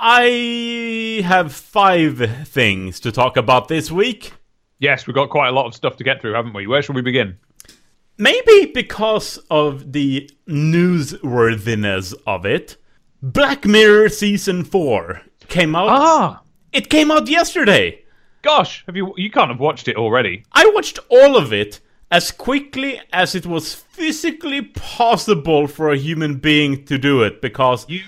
I have five things to talk about this week. Yes, we've got quite a lot of stuff to get through, haven't we? Where shall we begin? Maybe because of the newsworthiness of it, Black Mirror Season 4 came out. Ah, It came out yesterday. gosh, have you? You can't have watched it already. I watched all of it as quickly as it was physically possible for a human being to do it because You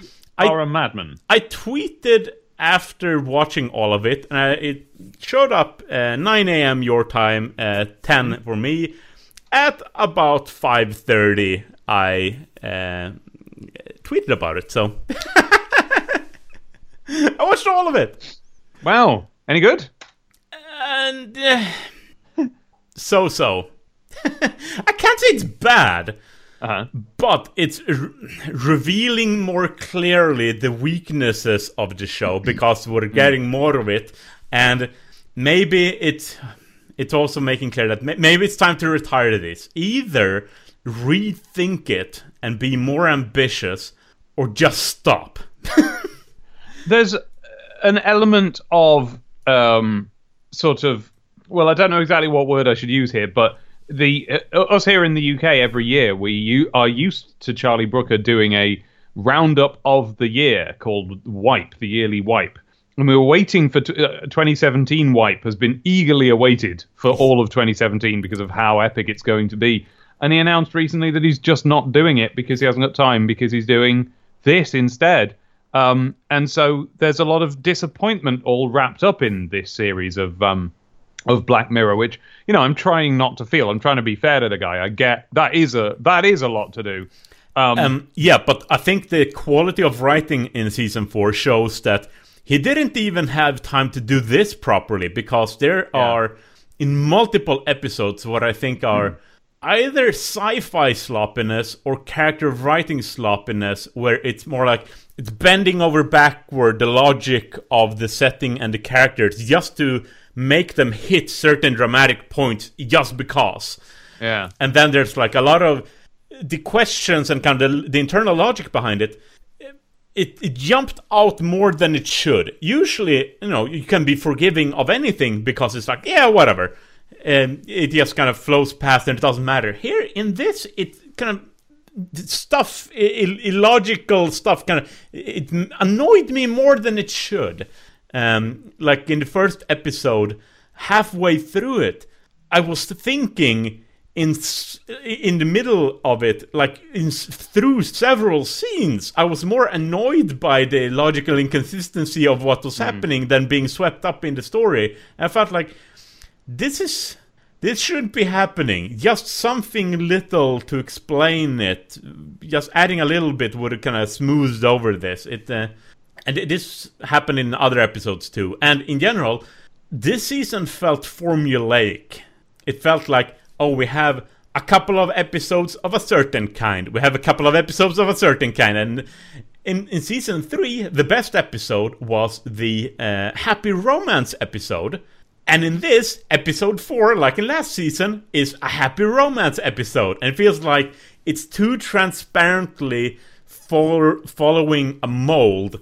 I- are a madman. I tweeted after watching all of it, and uh, it showed up uh, 9 a.m. your time, uh, 10 for me. At about 5:30, I uh, tweeted about it. So I watched all of it, Wow, any good? and uh, so so. I can't say it's bad. Uh huh. but it's r- revealing more clearly the weaknesses of the show because we're getting more of it and maybe it's it's also making clear that ma- maybe it's time to retire this either rethink it and be more ambitious or just stop There's an element of um, sort of. Well, I don't know exactly what word I should use here, but the uh, us here in the UK every year we u- are used to Charlie Brooker doing a roundup of the year called Wipe, the yearly Wipe. And we were waiting for t- uh, 2017 Wipe has been eagerly awaited for all of 2017 because of how epic it's going to be. And he announced recently that he's just not doing it because he hasn't got time because he's doing this instead. Um, and so there's a lot of disappointment all wrapped up in this series of um, of Black Mirror, which you know I'm trying not to feel. I'm trying to be fair to the guy. I get that is a that is a lot to do. Um, Um, yeah, but I think the quality of writing in season four shows that he didn't even have time to do this properly because there are in multiple episodes what I think are either sci-fi sloppiness or character writing sloppiness, where it's more like it's bending over backward the logic of the setting and the characters just to make them hit certain dramatic points just because. Yeah, and then there's like a lot of the questions and kind of the, the internal logic behind it it, it jumped out more than it should. Usually you know you can be forgiving of anything because it's like yeah whatever. And it just kind of flows past and it doesn't matter. Here in this it kind of stuff Ill- illogical stuff kind of it annoyed me more than it should um like in the first episode halfway through it i was thinking in in the middle of it like in through several scenes i was more annoyed by the logical inconsistency of what was happening than being swept up in the story i felt like this is this shouldn't be happening. Just something little to explain it. Just adding a little bit would have kind of smoothed over this. It uh, and this happened in other episodes too. And in general, this season felt formulaic. It felt like oh, we have a couple of episodes of a certain kind. We have a couple of episodes of a certain kind, and in in season three, the best episode was the uh, happy romance episode. And in this, episode 4, like in last season, is a happy romance episode. And it feels like it's too transparently for following a mold.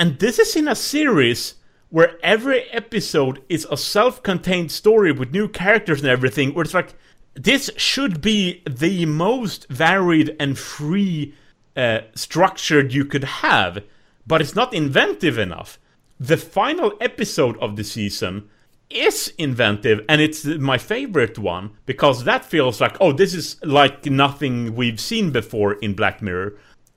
And this is in a series where every episode is a self contained story with new characters and everything, where it's like, this should be the most varied and free uh, structured you could have, but it's not inventive enough. The final episode of the season is inventive and it's my favorite one because that feels like oh this is like nothing we've seen before in Black Mirror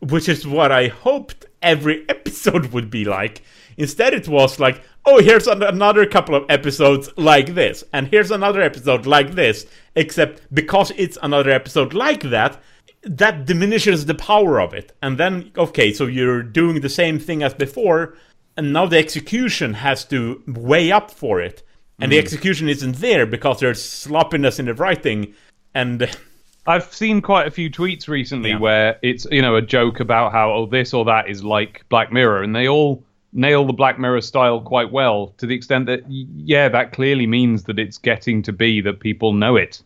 which is what I hoped every episode would be like. Instead it was like oh here's an- another couple of episodes like this and here's another episode like this except because it's another episode like that that diminishes the power of it. And then okay so you're doing the same thing as before and now the execution has to weigh up for it. And the mm. execution isn't there because there's sloppiness in the writing and I've seen quite a few tweets recently Yeah. where it's you know a joke about how oh this or that is like Black Mirror, and they all nail the Black Mirror style quite well to the extent that yeah that clearly means that it's getting to be that people know it.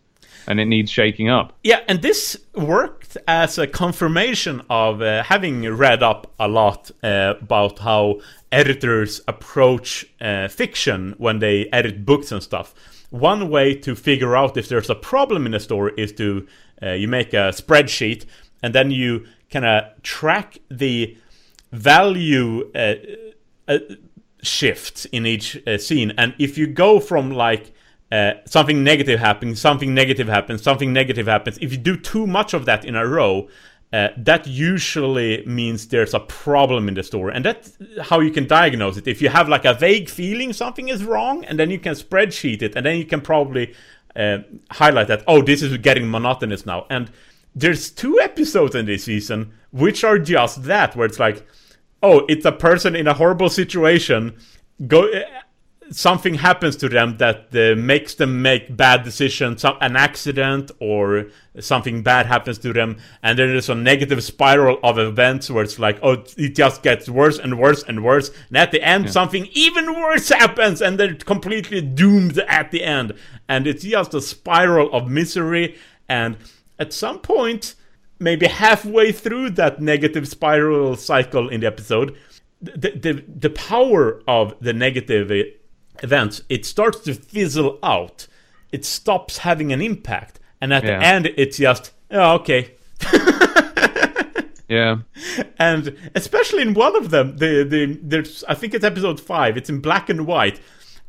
and it needs shaking up. Yeah, and this worked as a confirmation of uh, having read up a lot uh, about how editors approach uh, fiction when they edit books and stuff. One way to figure out if there's a problem in a story is to uh, you make a spreadsheet and then you kind of track the value uh, uh, shifts in each scene. And if you go from like uh, something negative happens, something negative happens, something negative happens. If you do too much of that in a row, uh, that usually means there's a problem in the story, and that's how you can diagnose it. If you have like a vague feeling something is wrong, and then you can spreadsheet it, and then you can probably uh, highlight that. Oh, this is getting monotonous now. And there's two episodes in this season which are just that, where it's like, oh, it's a person in a horrible situation. Go something happens to them that uh, makes them make bad decisions, some, an accident or something bad happens to them, and then there's a negative spiral of events where it's like, oh, it just gets worse and worse and worse, and at the end, yeah. something even worse happens, and they're completely doomed at the end, and it's just a spiral of misery, and at some point, maybe halfway through that negative spiral cycle in the episode, the, the, the power of the negative events, it starts to fizzle out. It stops having an impact, and at yeah. the end, it's just oh, okay. yeah, and especially in one of them, the the there's I think it's episode five. It's in black and white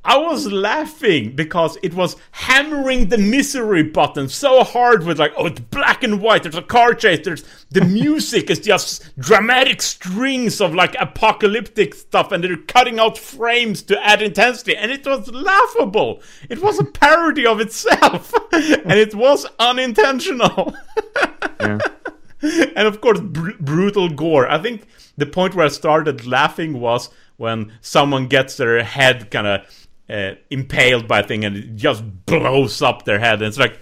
I was laughing because it was hammering the misery button so hard with like, oh, it's black and white. There's a car chase. There's the music is just dramatic strings of like apocalyptic stuff, and they're cutting out frames to add intensity, and it was laughable. It was a parody of itself, and it was unintentional. yeah. And of course, br- brutal gore. I think the point where I started laughing was when someone gets their head kind of uh, impaled by a thing and it just blows up their head. And it's like,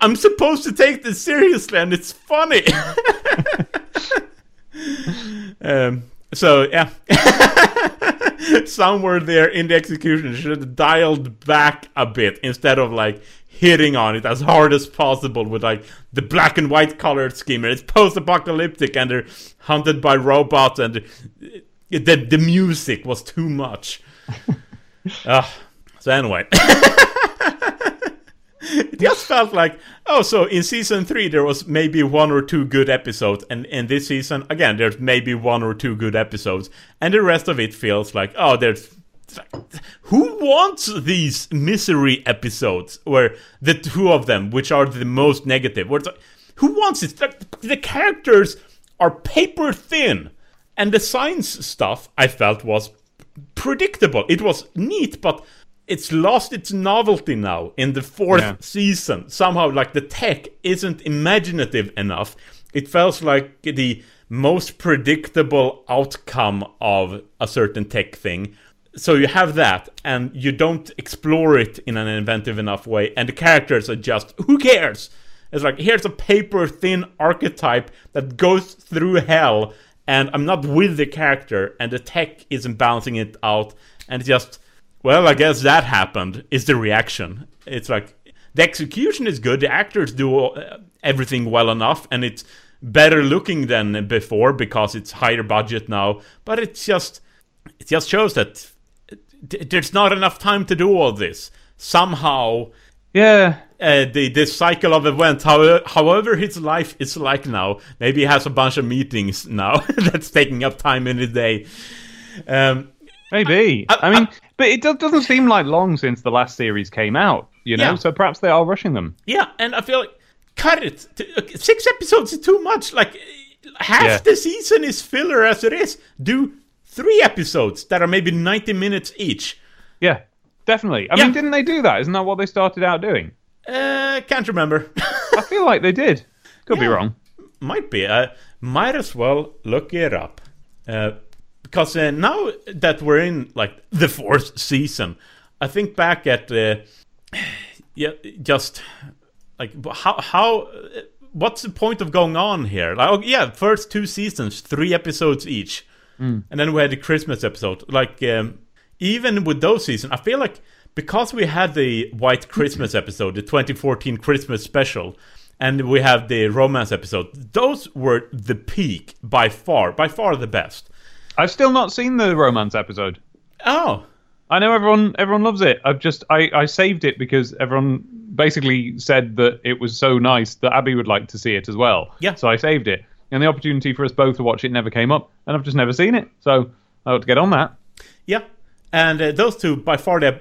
I'm supposed to take this seriously and it's funny. um, so, yeah. Somewhere there in the execution should have dialed back a bit instead of like hitting on it as hard as possible with like the black and white colored scheme. And it's post apocalyptic and they're hunted by robots and the, the music was too much. uh, so anyway. it just felt like, oh, so in season three there was maybe one or two good episodes, and in this season, again, there's maybe one or two good episodes, and the rest of it feels like, oh, there's who wants these misery episodes where the two of them which are the most negative where like, who wants it the characters are paper thin and the science stuff i felt was predictable. It was neat, but it's lost its novelty now in the fourth yeah. season. Somehow, like the tech isn't imaginative enough. It feels like the most predictable outcome of a certain tech thing. So you have that, and you don't explore it in an inventive enough way, and the characters are just who cares? It's like here's a paper thin archetype that goes through hell and I'm not with the character, and the tech isn't balancing it out, and it's just, well, I guess that happened, is the reaction. It's like, the execution is good, the actors do uh, everything well enough, and it's better looking than before because it's higher budget now, but it's just, it just shows that there's not enough time to do all this. Somehow, yeah. Uh, the this cycle of events, however, however his life is like now, maybe he has a bunch of meetings now that's taking up time in his day. Um, maybe. I, I, I mean, I, but it doesn't seem like long since the last series came out, you know. Yeah. So perhaps they are rushing them. Yeah, and I feel like cut it. Six episodes is too much. Like half yeah. the season is filler as it is. Do three episodes that are maybe ninety minutes each. Yeah. Definitely. I yeah. mean, didn't they do that? Isn't that what they started out doing? Uh, can't remember. I feel like they did. Could yeah, be wrong. Might be. I might as well look it up. Uh, because uh, now that we're in like the fourth season, I think back at uh, yeah, just like how how what's the point of going on here? Like, oh, yeah, first two seasons, three episodes each, mm. and then we had the Christmas episode. Like um, even with those seasons, I feel like because we had the White Christmas episode, the 2014 Christmas special, and we have the romance episode. Those were the peak by far, by far the best. I've still not seen the romance episode. Oh, I know everyone everyone loves it. I've just I, I saved it because everyone basically said that it was so nice that Abby would like to see it as well. Yeah. So I saved it. And the opportunity for us both to watch it never came up, and I've just never seen it. So I ought to get on that. yeah. And uh, those two by far the,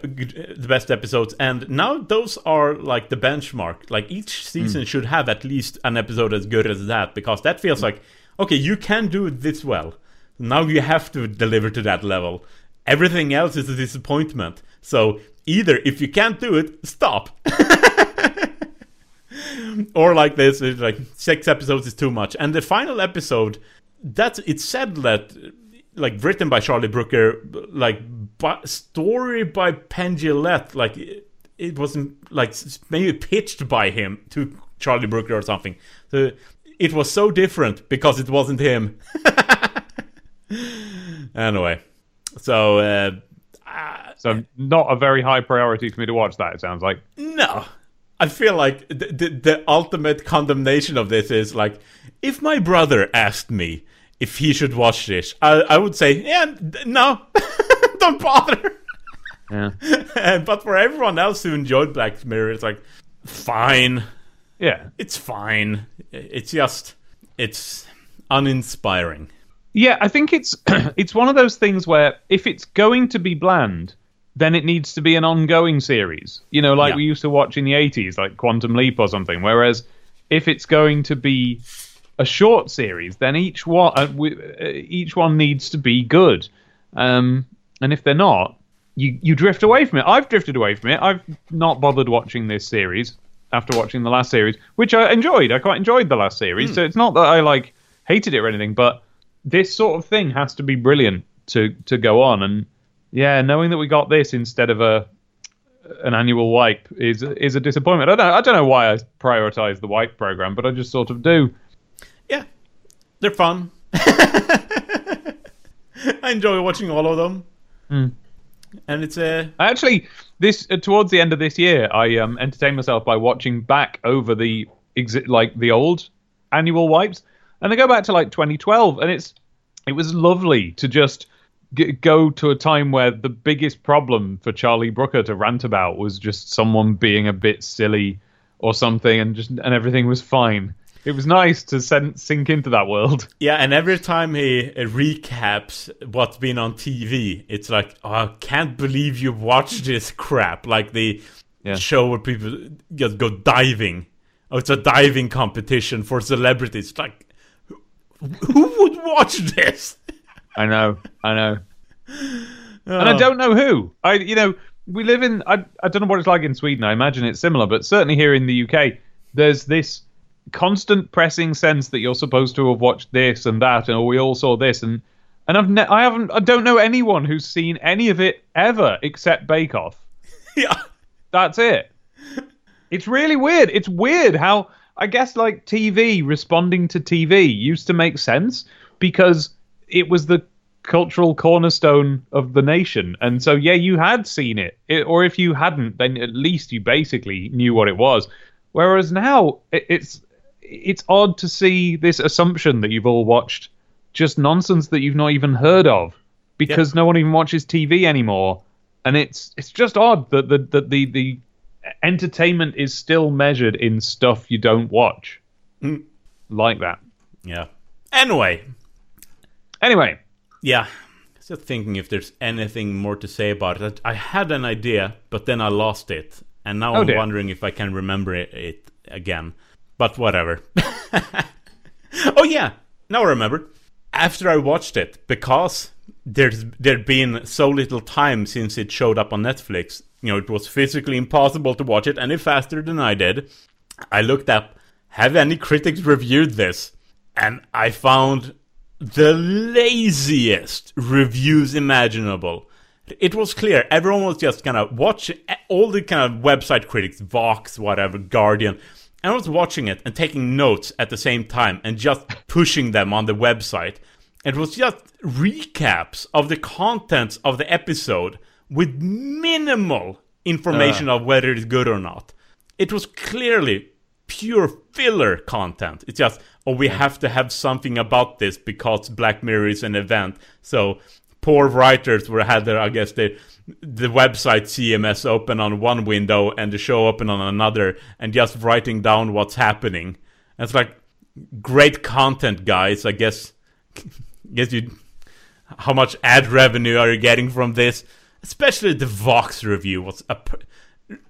the best episodes. And now those are like the benchmark. Like each season should have at least an episode as good as that because that feels like okay, you can do this well. Now you have to deliver to that level. Everything else is a disappointment. So either if you can't do it, stop. or like this, like six episodes is too much. And the final episode, that's it's said that like written by Charlie Brooker, like by, story by Penn like it, it wasn't like maybe pitched by him to Charlie Brooker or something. So it was so different because it wasn't him. anyway, so uh, So not a very high priority for me to watch that. It sounds like. no. I feel like the, the, the ultimate condemnation of this is like, if my brother asked me if he should watch this, I, I would say, yeah, no, don't bother. Yeah. And- but for everyone else who enjoyed Black Mirror, it's like, fine, Yeah. it's fine. It's just, it's uninspiring. Yeah, I think it's it's one of those things where if it's going to be bland, then it needs to be an ongoing series. You know, like Yeah. we used to watch in the eighties, like Quantum Leap or something. Whereas if it's going to be a short series, then each one uh, w- uh, each one needs to be good. Um, and if they're not, you you drift away from it. I've drifted away from it. I've not bothered watching this series after watching the last series, which I enjoyed. I quite enjoyed the last series. Hmm. So it's not that I like hated it or anything, but this sort of thing has to be brilliant to to go on. And yeah, knowing that we got this instead of a an annual wipe is is a disappointment. I don't I don't know why I prioritize the wipe program, but I just sort of do. Yeah, they're fun. I enjoy watching all of them. And it's a. I actually this uh, towards the end of this year, I um entertained myself by watching back over the exi- like the old annual wipes, and they go back to like 2012, and it's it was lovely to just g- go to a time where the biggest problem for Charlie Brooker to rant about was just someone being a bit silly or something, and just and everything was fine. It was nice to sen- sink into that world. Yeah, and every time he recaps what's been on TV, it's like, oh, I can't believe you watched this crap. Like the Yeah. show where people just go diving. Oh, it's a diving competition for celebrities. Like, who, who would watch this? I know, I know. and I oh. don't know who. I, you know, we live in. I, I don't know what it's like in Sweden. I imagine it's similar, but certainly here in the UK, there's this constant pressing sense that you're supposed to have watched this and that, and oh, we all saw this, and and I've ne- I haven't. I don't know anyone who's seen any of it ever except Bake Off. Yeah. That's it. It's really weird. It's weird how I guess like TV responding to TV used to make sense because it was the cultural cornerstone of the nation. And so yeah, you had seen it. it or if you hadn't, then at least you basically knew what it was. Whereas now it, it's it's odd to see this assumption that you've all watched just nonsense that you've not even heard of because no one even watches TV anymore and it's it's just odd that the that the the entertainment is still measured in stuff you don't watch hmm. like that Yeah. Anyway, anyway yeah. Just thinking if there's anything more to say about it. I had an idea, but then I lost it. And now Oh, I'm dear. wondering if I can remember it, it again. But whatever. oh yeah, now I remember. After I watched it, because there's there'd been so little time since it showed up on Netflix, you know, it was physically impossible to watch it any faster than I did. I looked up, have any critics reviewed this? And I found the laziest reviews imaginable. It was clear everyone was just kind of watching all the kind of website critics, Vox, whatever, Guardian. I was watching it and taking notes at the same time and just pushing them on the website. It was just recaps of the contents of the episode with minimal information uh. of whether it's good or not. It was clearly pure filler content. It's just, oh, we have to have something about this because Black Mirror is an event. So poor writers were had their, I guess, the the website CMS open on one window and the show open on another, and just writing down what's happening. And it's like great content, guys. I guess, guess you. How much ad revenue are you getting from this? Especially the Vox review was a,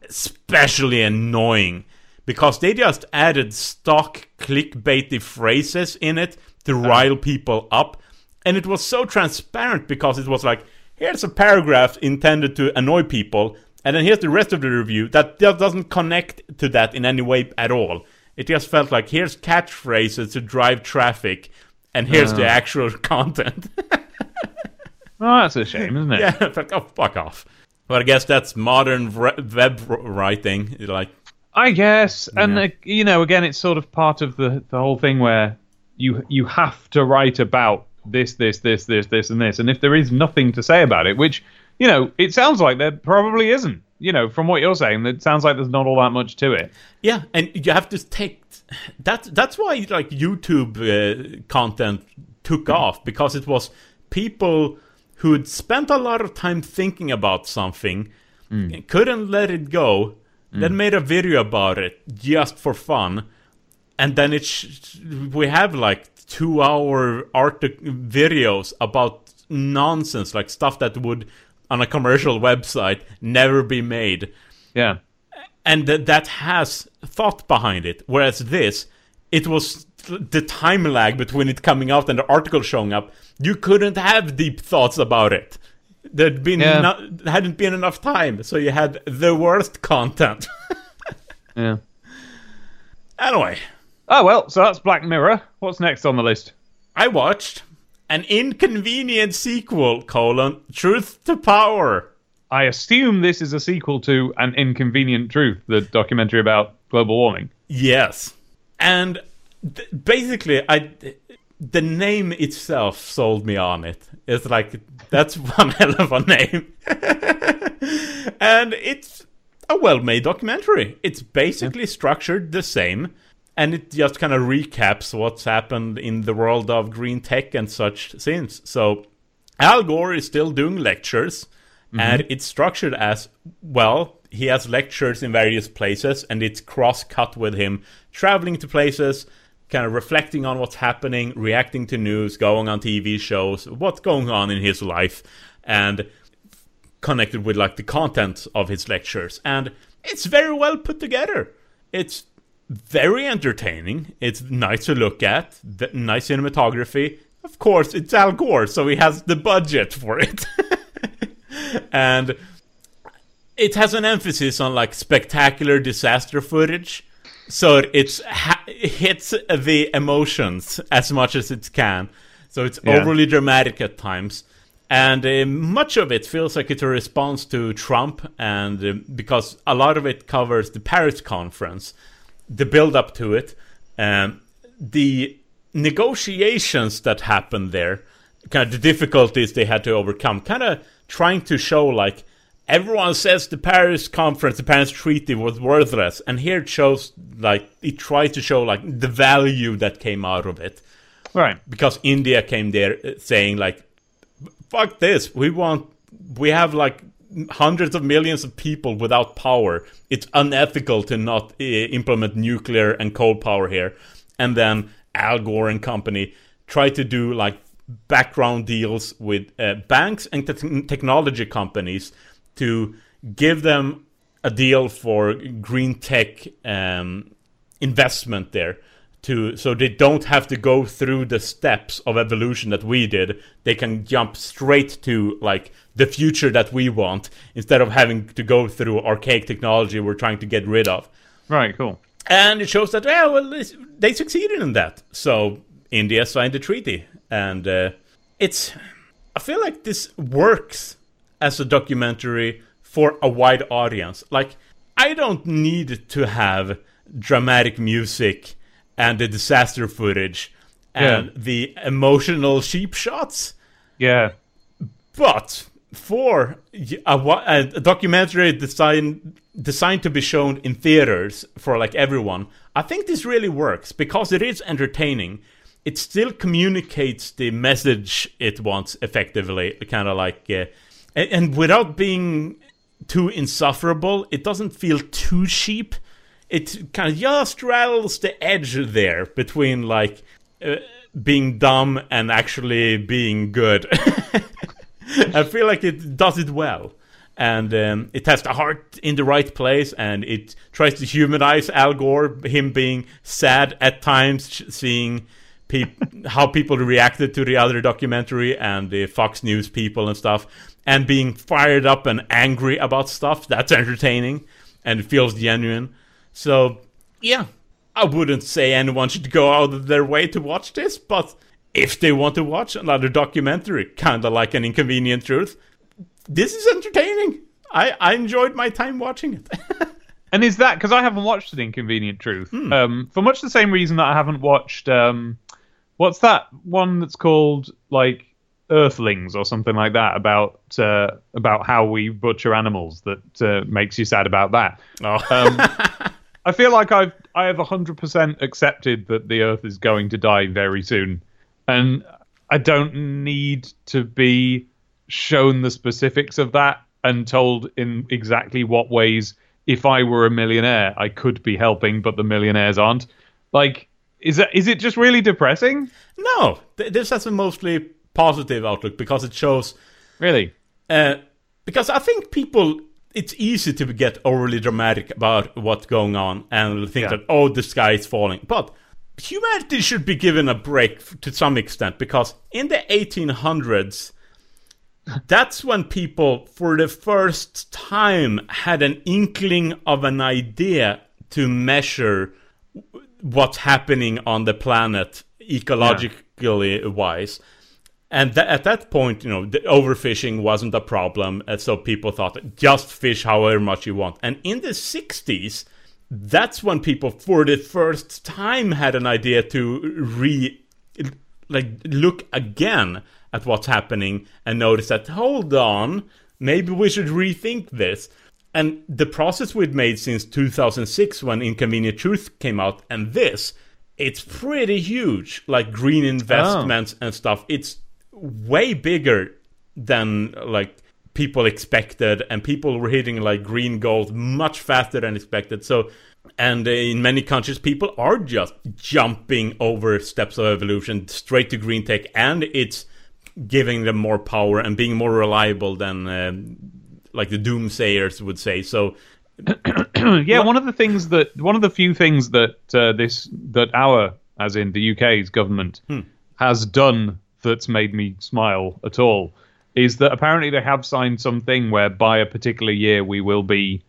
especially annoying because they just added stock clickbaity phrases in it to uh-huh. rile people up. And it was so transparent because it was like, here's a paragraph intended to annoy people, and then here's the rest of the review that just doesn't connect to that in any way at all. It just felt like here's catchphrases to drive traffic, and here's uh. the actual content. oh, that's a shame, isn't it? Yeah, like, oh, fuck off. But I guess that's modern web writing. Like, I guess, and uh, you know, again, it's sort of part of the the whole thing where you you have to write about this, this, this, this, this, and this, and if there is nothing to say about it, which you know, it sounds like there probably isn't. You know, from what you're saying, it sounds like there's not all that much to it. Yeah, and you have to take that. That's why like YouTube uh, content took off because it was people who'd spent a lot of time thinking about something, mm. couldn't let it go, mm. then made a video about it just for fun, and then it sh- we have like two hour art videos about nonsense, like stuff that would on a commercial website never be made. Yeah. And th- that has thought behind it. Whereas this, it was the time lag between it coming out and the article showing up you couldn't have deep thoughts about it. There'd been yeah. no, hadn't been enough time, so you had the worst content. yeah. Anyway. Oh well, so that's Black Mirror. What's next on the list? I watched an inconvenient sequel, colon, Truth to Power. I assume this is a sequel to An Inconvenient Truth, the documentary about global warming. Yes. And th- basically, I the name itself sold me on it. It's like that's one hell of a name, and it's a well-made documentary. It's basically yeah. structured the same, and it just kind of recaps what's happened in the world of green tech and such since. So Al Gore is still doing lectures, mm-hmm. and it's structured as well. He has lectures in various places, and it's cross-cut with him traveling to places kind of reflecting on what's happening, reacting to news, going on TV shows, what's going on in his life, and connected with like the content of his lectures. And it's very well put together. It's very entertaining. It's nice to look at. Nice cinematography. Of course, it's Al Gore, so he has the budget for it. and it has an emphasis on like spectacular disaster footage so it's ha- it hits the emotions as much as it can. So it's yeah. overly dramatic at times, and uh, much of it feels like it's a response to Trump, and uh, because a lot of it covers the Paris conference, the build up to it, um, the negotiations that happened there, kind of the difficulties they had to overcome, kind of trying to show like everyone says the Paris conference, the Paris Treaty was worthless, and here it shows like it tries to show like the value that came out of it. Right. Because India came there uh, saying like, "Fuck this! We want, we have like hundreds of millions of people without power. It's unethical to not uh, implement nuclear and coal power here." And then Al Gore and company try to do like background deals with uh, banks and te- technology companies to give them a deal for green tech um, investment there to so they don't have to go through the steps of evolution that we did. They can jump straight to like the future that we want instead of having to go through archaic technology we're trying to get rid of. Right cool. And it shows that yeah well they succeeded in that. So india signed the treaty and uh, it's i feel like this works as a documentary for a wide audience. Like, I don't need to have dramatic music and the disaster footage and yeah. the emotional sheep shots. Yeah. But for a, a, documentary designed designed to be shown in theaters for like everyone, I think this really works because it is entertaining. It still communicates the message it wants effectively, kind of like, uh, and, and without being too insufferable. It doesn't feel too cheap. It kind of just straddles the edge there between like uh, being dumb and actually being good. I feel like it does it well. And um, it has the heart in the right place, and it tries to humanize Al Gore, him being sad at times, seeing how people reacted to the other documentary and the Fox News people and stuff, and being fired up and angry about stuff. That's entertaining, and it feels genuine. So, yeah, I wouldn't say anyone should go out of their way to watch this, but if they want to watch another documentary, kind of like an inconvenient truth, this is entertaining. I, I enjoyed my time watching it. and is that because I haven't watched an inconvenient truth? Hmm. Um, for much the same reason that I haven't watched um, what's that one that's called like Earthlings or something like that about uh, about how we butcher animals that uh, makes you sad about that. Oh. Um, I feel like I've I have hundred percent accepted that the Earth is going to die very soon. And I don't need to be shown the specifics of that and told in exactly what ways. If I were a millionaire I could be helping but the millionaires aren't. Like is that is it just really depressing? No. This has a mostly positive outlook because it shows really? Uh, because I think people it's easy to get overly dramatic about what's going on and think yeah. that oh the sky is falling but humanity should be given a break to some extent because in the 1800s that's when people for the first time had an inkling of an idea to measure what's happening on the planet ecologically yeah. wise and th- at that point you know the overfishing wasn't a problem and so people thought just fish however much you want. And in the 60s that's when people for the first time had an idea to re like look again at what's happening and notice that hold on maybe we should rethink this. And the process we'd made since 2006 when inconvenient truth came out and this it's pretty huge like green oh. investments oh. and stuff. It's way bigger than like people expected, and people were hitting like green gold much faster than expected. So, and in many countries, people are just jumping over steps of evolution straight to green tech, and it's giving them more power and being more reliable than uh, like the doomsayers would say. So. yeah, one of the things that one of the few things that uh, this that our as in the UK's government hmm. has done that's made me smile at all is that apparently they have signed something where by a particular year we will be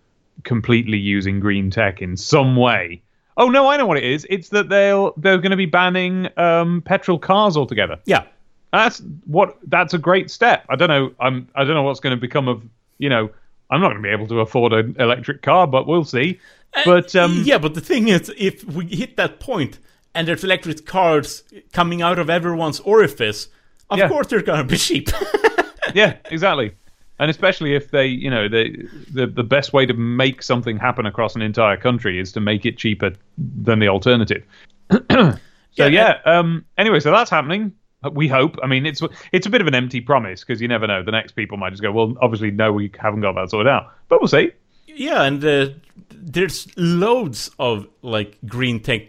completely using green tech in some way. Oh no, I know what it is. It's that they'll they're going to be banning um, petrol cars altogether. Yeah, that's what. That's a great step. I don't know. I'm. I don't know what's going to become of. You know, I'm not going to be able to afford an electric car, but we'll see. Uh, but um, yeah, but the thing is, if we hit that point and there's electric cars coming out of everyone's orifice, of yeah. course they're going to be cheap. yeah, exactly. And especially if they, you know, the the the best way to make something happen across an entire country is to make it cheaper than the alternative. so yeah. yeah um, anyway, so that's happening. We hope. I mean, it's it's a bit of an empty promise because you never know. The next people might just go, well, obviously, no, we haven't got that sorted out, but we'll see. Yeah, and uh, there's loads of like green tech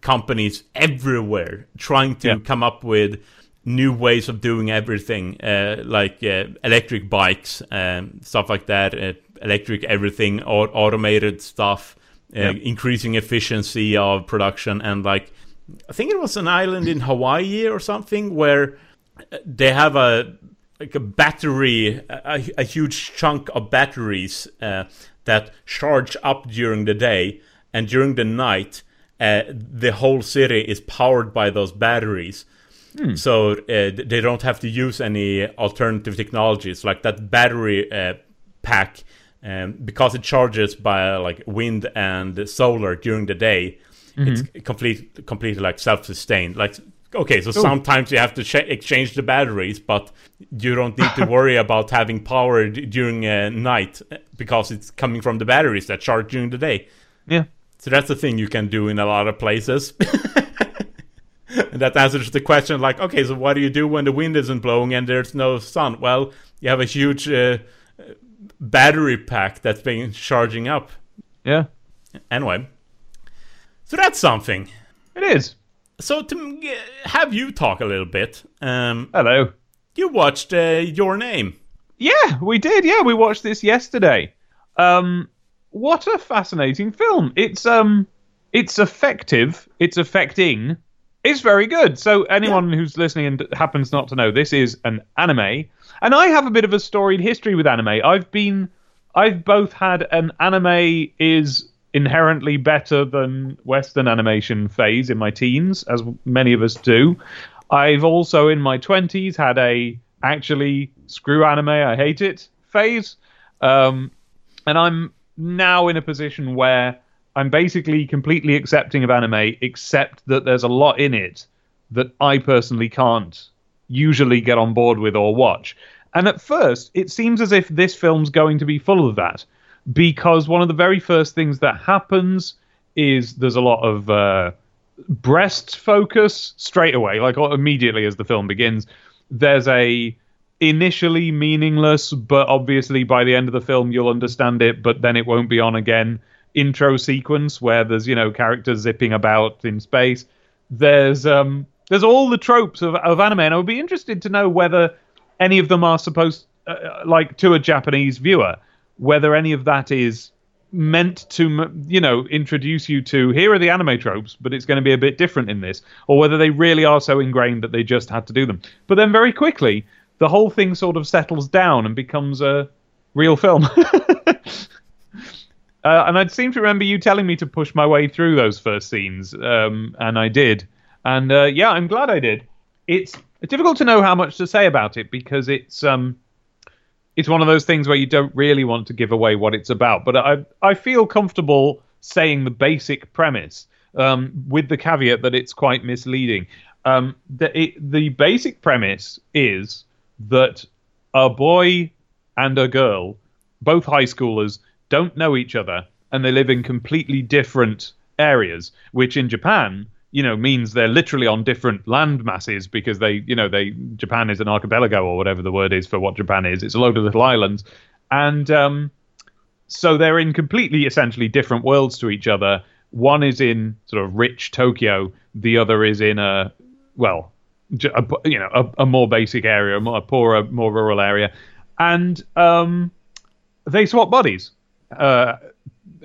companies everywhere trying to yeah. come up with new ways of doing everything, uh, like uh, electric bikes and stuff like that, uh, electric everything, or automated stuff, uh, increasing efficiency of production, and like I think it was an island in Hawaii or something where uh, they have a like a battery, a, a huge chunk of batteries uh, that charge up during the day, and during the night, the whole city is powered by those batteries Hmm. So uh, they don't have to use any alternative technologies like that battery uh, pack um, because it charges by uh, like wind and solar during the day. Mm-hmm. It's complete, completely like self-sustained. Like okay, so sometimes you have to ch- exchange the batteries, but you don't need to worry about having power d- during a night uh, because it's coming from the batteries that charge during the day. Yeah. So that's the thing you can do in a lot of places. and that answers the question like, okay, so what do you do when the wind isn't blowing and there's no sun? Well, you have a huge uh, battery pack that's been charging up. Yeah. Anyway, so that's something. It is. So to have you talk a little bit, um, Hello. you watched uh, Your Name. Yeah, we did. Yeah, we watched this yesterday. Um, what a fascinating film. It's um, it's effective. It's affecting. It's very good. So anyone who's listening and happens not to know, this is an anime, and I have a bit of a storied history with anime. I've been, I've both had an anime is inherently better than Western animation phase in my teens, as many of us do. I've also in my twenties had a actually screw anime, I hate it phase, um, and I'm now in a position where I'm basically completely accepting of anime, except that there's a lot in it that I personally can't usually get on board with or watch. And at first, it seems as if this film's going to be full of that, because one of the very first things that happens is there's a lot of uh, breast focus straight away, like immediately as the film begins. There's a initially meaningless, but obviously by the end of the film you'll understand it, but then it won't be on again. Intro sequence where there's you know characters zipping about in space. There's um there's all the tropes of of anime, and I would be interested to know whether any of them are supposed uh, like to a Japanese viewer, whether any of that is meant to you know introduce you to here are the anime tropes but it's going to be a bit different in this or whether they really are so ingrained that they just had to do them. But then very quickly the whole thing sort of settles down and becomes a real film. Uh, and i seem to remember you telling me to push my way through those first scenes um, and i did. And uh, yeah i'm glad i did. It's difficult to know how much to say about it because it's um it's one of those things where you don't really want to give away what it's about. But I I feel comfortable saying the basic premise, um, with the caveat that it's quite misleading. Um, the it, the basic premise is that a boy and a girl, both high schoolers, don't know each other and they live in completely different areas, which in Japan you know means they're literally on different land masses because they you know they Japan is an archipelago or whatever the word is for what Japan is. It's a load of little islands, and um, so they're in completely essentially different worlds to each other. One is in sort of rich Tokyo, the other is in a well, a, you know, a, a more basic area, a more a poorer, more rural area, and um, they swap bodies. Uh,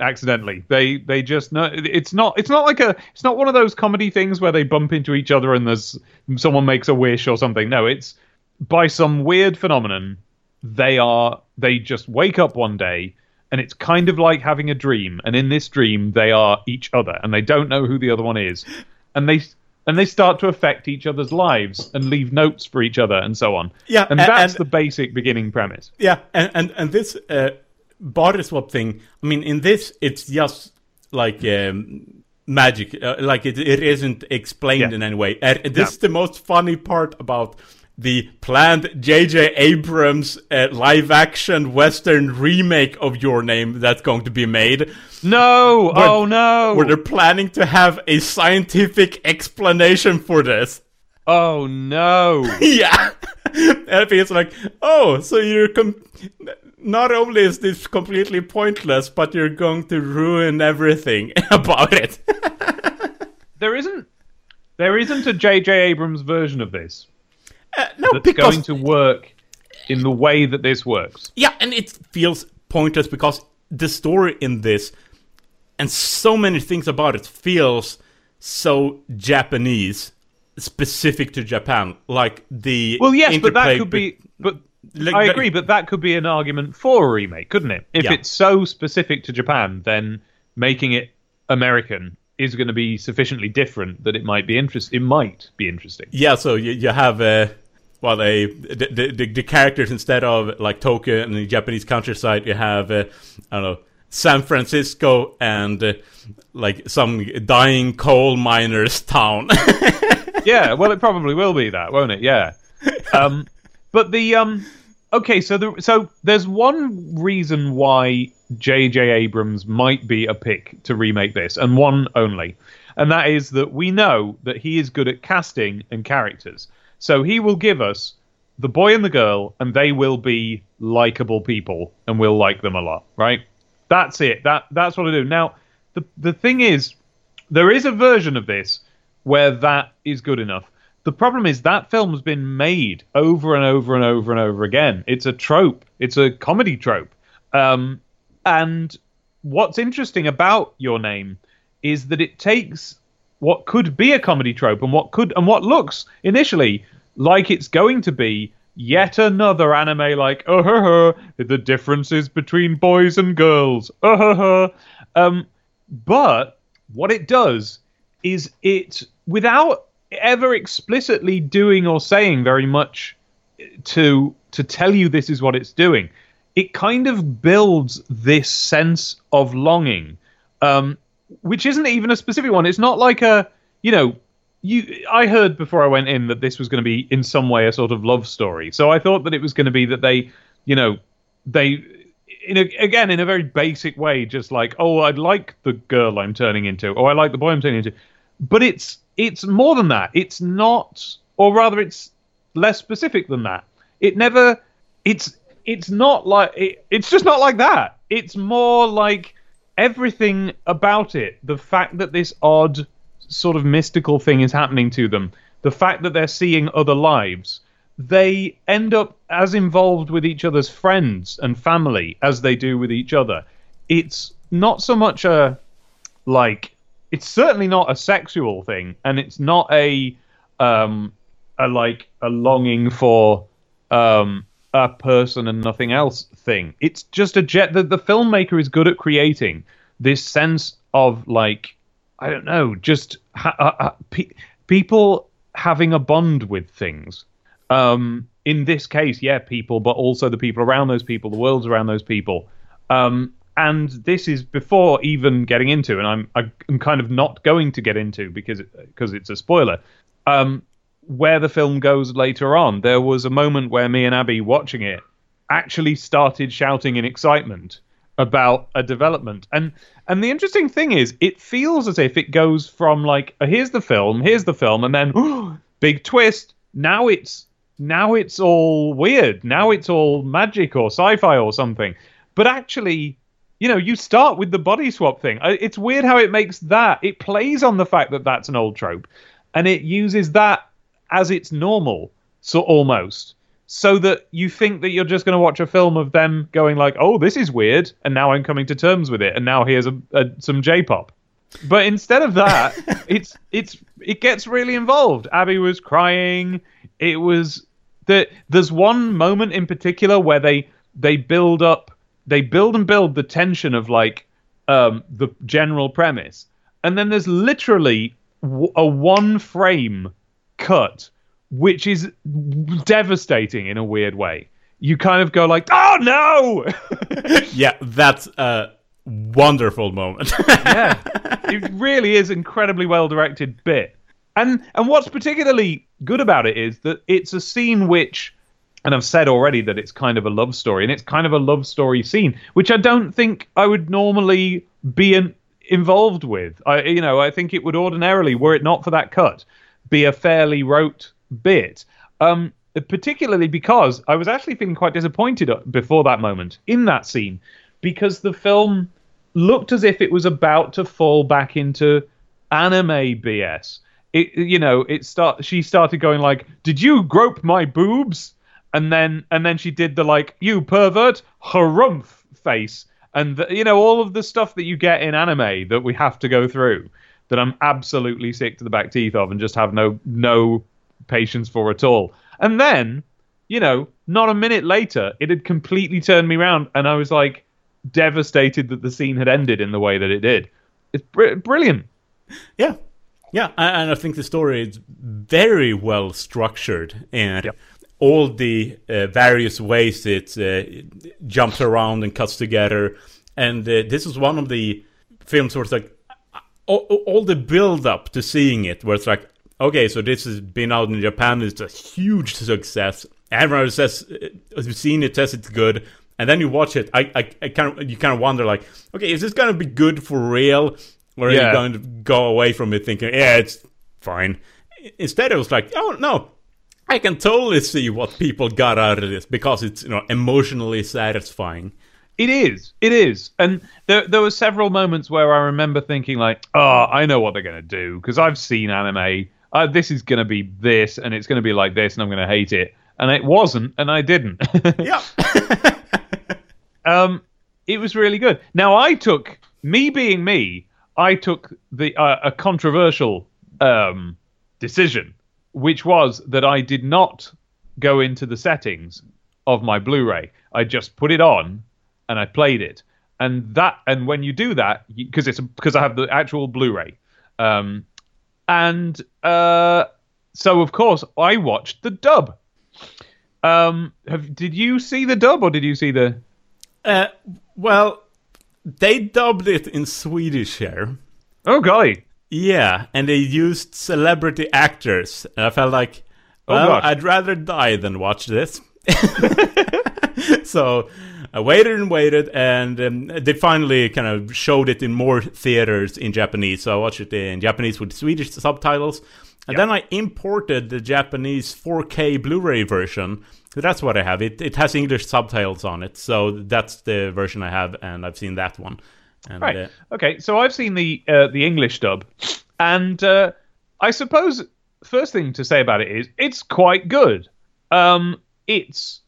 accidentally. They they just know it's not it's not like a it's not one of those comedy things where they bump into each other and there's someone makes a wish or something. No, it's by some weird phenomenon they are they just wake up one day and it's kind of like having a dream and in this dream they are each other and they don't know who the other one is and they and they start to affect each other's lives and leave notes for each other and so on. Yeah, and a- that's and- the basic beginning premise. Yeah, and and, and this uh, body swap thing. I mean, in this, it's just like um, magic. Uh, like it, it isn't explained Yeah. in any way. Uh, this Yeah. is the most funny part about the planned J.J. Abrams uh, live-action Western remake of Your Name that's going to be made. No, Where- oh no, Where they're planning to have a scientific explanation for this. oh no. yeah. and it's like, oh, so you're com- not only is this completely pointless, but you're going to ruin everything about it. there isn't there isn't a J.J. Abrams version of this Uh, no, that's because going to work in the way that this works. yeah, and it feels pointless because the story in this and so many things about it feels so Japanese, specific to Japan, like the Well, yes, but that could be- be. But Like I agree, but that could be an argument for a remake, couldn't it? If Yeah. it's so specific to Japan, then making it American is going to be sufficiently different that it might be interest. It might be interesting. Yeah, so you, you have uh, well, a the the the characters instead of like Tokyo and the Japanese countryside, you have uh, I don't know San Francisco and uh, like some dying coal miners town. yeah, well, it probably will be that, won't it? Yeah. Um, but the um, okay, so so there's one reason why J.J. Abrams might be a pick to remake this, and one only, and that is that we know that he is good at casting and characters. So he will give us the boy and the girl, and they will be likable people, and we'll like them a lot, right? That's it. That that's what I do. Now, the the thing is, there is a version of this where that is good enough. The problem is that film's been made over and over and over and over again. It's a trope. It's a comedy trope. Um, and what's interesting about Your Name is that it takes what could be a comedy trope and what could and what looks initially like it's going to be yet another anime like uh huh, huh the differences between boys and girls huh, huh. um but what it does is it without ever explicitly doing or saying very much to to tell you this is what it's doing. It kind of builds this sense of longing um, which isn't even a specific one. It's not like a you know you i heard before i went in that this was going to be in some way a sort of love story. So i thought that it was going to be that they you know they in a, again in a very basic way just like oh i'd like the girl i'm turning into or i like the boy i'm turning into. But it's it's more than that. It's not, or rather, it's less specific than that. It never. It's it's not like it, it's just not like that. It's more like everything about it. The fact that this odd sort of mystical thing is happening to them. The fact that they're seeing other lives. They end up as involved with each other's friends and family as they do with each other. It's not so much a like it's certainly not a sexual thing, and it's not a um a like a longing for um a person and nothing else thing. It's just a jet that the filmmaker is good at creating this sense of like I don't know, just ha- uh, pe- people having a bond with things. Um, in this case, yeah, people, but also the people around those people, the worlds around those people. Um, and this is before even getting into, and I'm I'm kind of not going to get into because because it's a spoiler. Um, where the film goes later on, there was a moment where me and Abby watching it actually started shouting in excitement about a development. And and the interesting thing is, it feels as if it goes from like here's the film, here's the film, and then big twist. Now it's now it's all weird. Now it's all magic or sci-fi or something. But actually, you know, you start with the body swap thing. It's weird how it makes that it plays on the fact that that's an old trope, and it uses that as its normal, so almost, so that you think that you're just going to watch a film of them going like, "Oh, this is weird," and now I'm coming to terms with it, and now here's a, a some J-pop. But instead of that, it's it's it gets really involved. Abby was crying. It was that there's one moment in particular where they they build up they build and build the tension of like um, the general premise, and then there's literally w- a one frame cut, which is devastating in a weird way. You kind of go like, "Oh no!" yeah, that's a wonderful moment. yeah, it really is incredibly well directed bit. And and what's particularly good about it is that it's a scene which and I've said already that it's kind of a love story, and it's kind of a love story scene, which I don't think I would normally be an, involved with. I, you know, I think it would ordinarily, were it not for that cut, be a fairly rote bit. Um, particularly because I was actually feeling quite disappointed before that moment in that scene, because the film looked as if it was about to fall back into anime BS. It, you know, it start. She started going like, "Did you grope my boobs?" And then and then she did the like you pervert harumph face and the, you know all of the stuff that you get in anime that we have to go through that I'm absolutely sick to the back teeth of and just have no no patience for at all. And then, you know, not a minute later, it had completely turned me around, and I was like devastated that the scene had ended in the way that it did. It's br- brilliant. Yeah, yeah, and I think the story is very well structured, and yep all the uh, various ways it uh, jumps around and cuts together. And uh, this is one of the films where it's like all, all the build up to seeing it, where it's like, okay, so this has been out in Japan, it's a huge success. Everyone says, uh, who's seen it says it's good, and then you watch it. I, I, I kind of, you kind of wonder, like, okay, is this gonna be good for real, or are Yeah. you going to go away from it thinking, yeah, it's fine? Instead, it was like, oh no, I can totally see what people got out of this because it's you know emotionally satisfying. It is. It is. And there there were several moments where I remember thinking like, "Oh, I know what they're going to do because I've seen anime. Uh, this is going to be this and it's going to be like this and I'm going to hate it." And it wasn't and I didn't. Yeah, um it was really good. Now I took me being me, I took the uh, a controversial um decision which was that I did not go into the settings of my Blu-ray. I just put it on and I played it. And that and when you do that because it's because I have the actual Blu-ray. Um and uh so of course I watched the dub. Um have did you see the dub or did you see the uh, well, they dubbed it in Swedish here. Oh golly. Yeah, and they used celebrity actors. And I felt like, Oh, well, gosh. I'd rather die than watch this. so I waited and waited, and um, they finally kind of showed it in more theaters in Japanese. So I watched it in Japanese with Swedish subtitles. And then I imported the Japanese 4K Blu-ray version. So that's what I have. It it has English subtitles on it, so that's the version I have, and I've seen that one. And, Right. Okay. So I've seen the uh, the English dub, and uh, I suppose first thing to say about it is it's quite good. Um, it's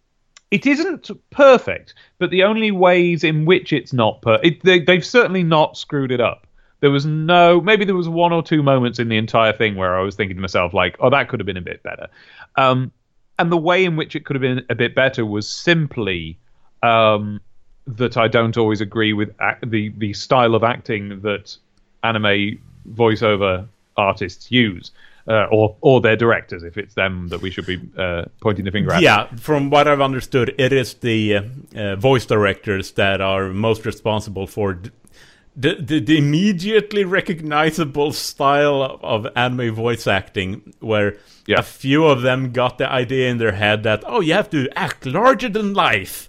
it isn't perfect, but the only ways in which it's not per it, they, they've certainly not screwed it up. There was no maybe there was one or two moments in the entire thing where I was thinking to myself like, oh, that could have been a bit better. Um, and the way in which it could have been a bit better was simply um, that I don't always agree with ac- the the style of acting that anime voiceover artists use, uh, or or their directors, if it's them that we should be uh, pointing the finger at. Yeah, from what I've understood, it is the uh, uh, voice directors that are most responsible for d- the, the, the immediately recognizable style of, of anime voice acting, where Yeah. a few of them got the idea in their head that, oh, you have to act larger than life.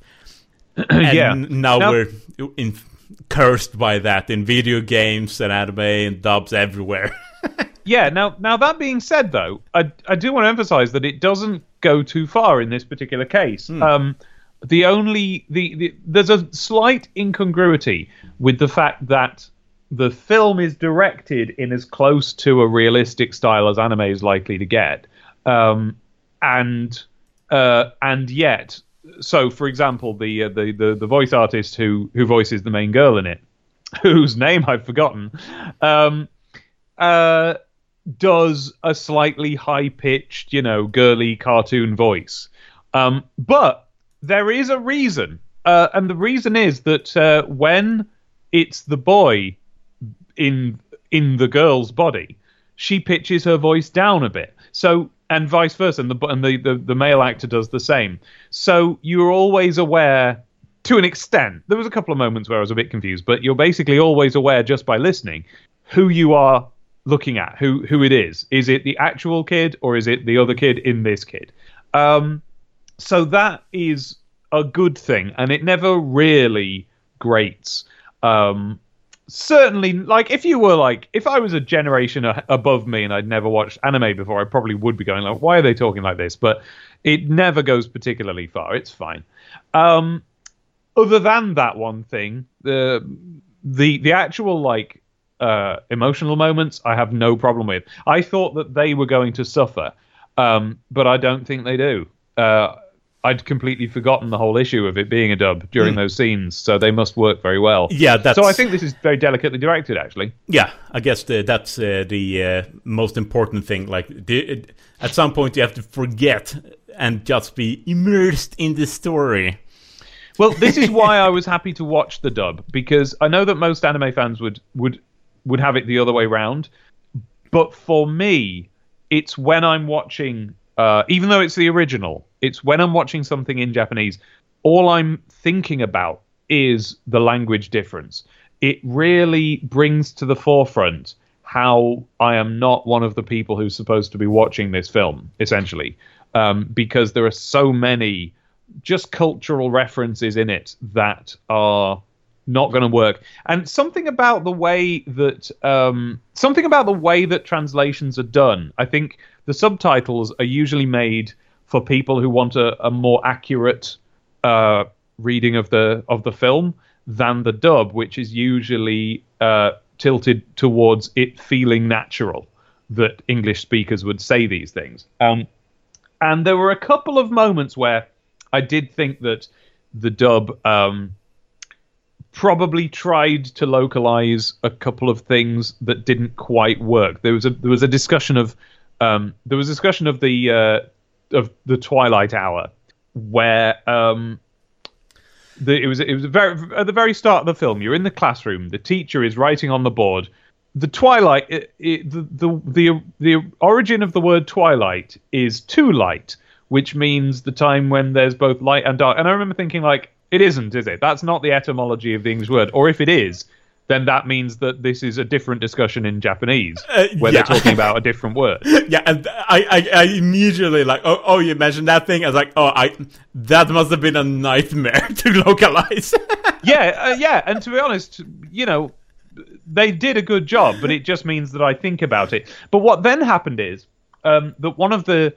and Yeah. now, we're in, cursed by that in video games and anime and dubs everywhere. Yeah. Now, now that being said, though, I I do want to emphasize that it doesn't go too far in this particular case. Um, the only the, the there's a slight incongruity with the fact that the film is directed in as close to a realistic style as anime is likely to get, um, and uh, and yet, so for example, the, uh, the the the voice artist who who voices the main girl in it, whose name I've forgotten, um, uh, does a slightly high pitched, you know, girly cartoon voice. Um, but there is a reason, uh, and the reason is that uh, when it's the boy in in the girl's body, she pitches her voice down a bit. So and vice versa, and the and the, the, the male actor does the same. So you're always aware to an extent. There was a couple of moments where I was a bit confused, but you're basically always aware just by listening who you are looking at, who who it is. Is it the actual kid or is it the other kid in this kid? Um, so that is a good thing, and it never really grates. Um, certainly, like if you were like, if I was a generation a- above me and I'd never watched anime before, I probably would be going like, why are they talking like this? But it never goes particularly far. It's fine. Um, other than that one thing, the the the actual like uh, emotional moments, I have no problem with. I thought that they were going to suffer, um, but I don't think they do. Uh, I'd completely forgotten the whole issue of it being a dub during those scenes, so they must work very well. Yeah, that's- So I think this is very delicately directed, actually. Yeah, I guess the, that's uh, the uh, most important thing. Like, the, it, at some point, you have to forget and just be immersed in the story. Well, this is why I was happy to watch the dub because I know that most anime fans would would would have it the other way round, but for me, it's when I'm watching, uh, even though it's the original, it's when I'm watching something in Japanese. All I'm thinking about is the language difference. It really brings to the forefront how I am not one of the people who's supposed to be watching this film, essentially, um, because there are so many just cultural references in it that are not going to work. And something about the way that um, something about the way that translations are done. I think the subtitles are usually made for people who want a, a more accurate uh, reading of the of the film than the dub, which is usually uh, tilted towards it feeling natural that English speakers would say these things. Um, and there were a couple of moments where I did think that the dub um, probably tried to localize a couple of things that didn't quite work. There was a there was a discussion of um, there was a discussion of the uh, of the Twilight Hour where um, the, it was it was very at the very start of the film. You're in the classroom. The teacher is writing on the board. The twilight, it, it, the, the the the origin of the word twilight is too light, which means the time when there's both light and dark. And I remember thinking, like, it isn't, is it? That's not the etymology of the English word. Or if it is, then that means that this is a different discussion in Japanese, Uh, where yeah. they're talking about a different word. yeah, and I, I, I immediately like, oh, oh, you mentioned that thing. I was like, oh, I, that must have been a nightmare to localize. yeah, uh, yeah. And to be honest, you know, they did a good job, but it just means that I think about it. But what then happened is um, that one of the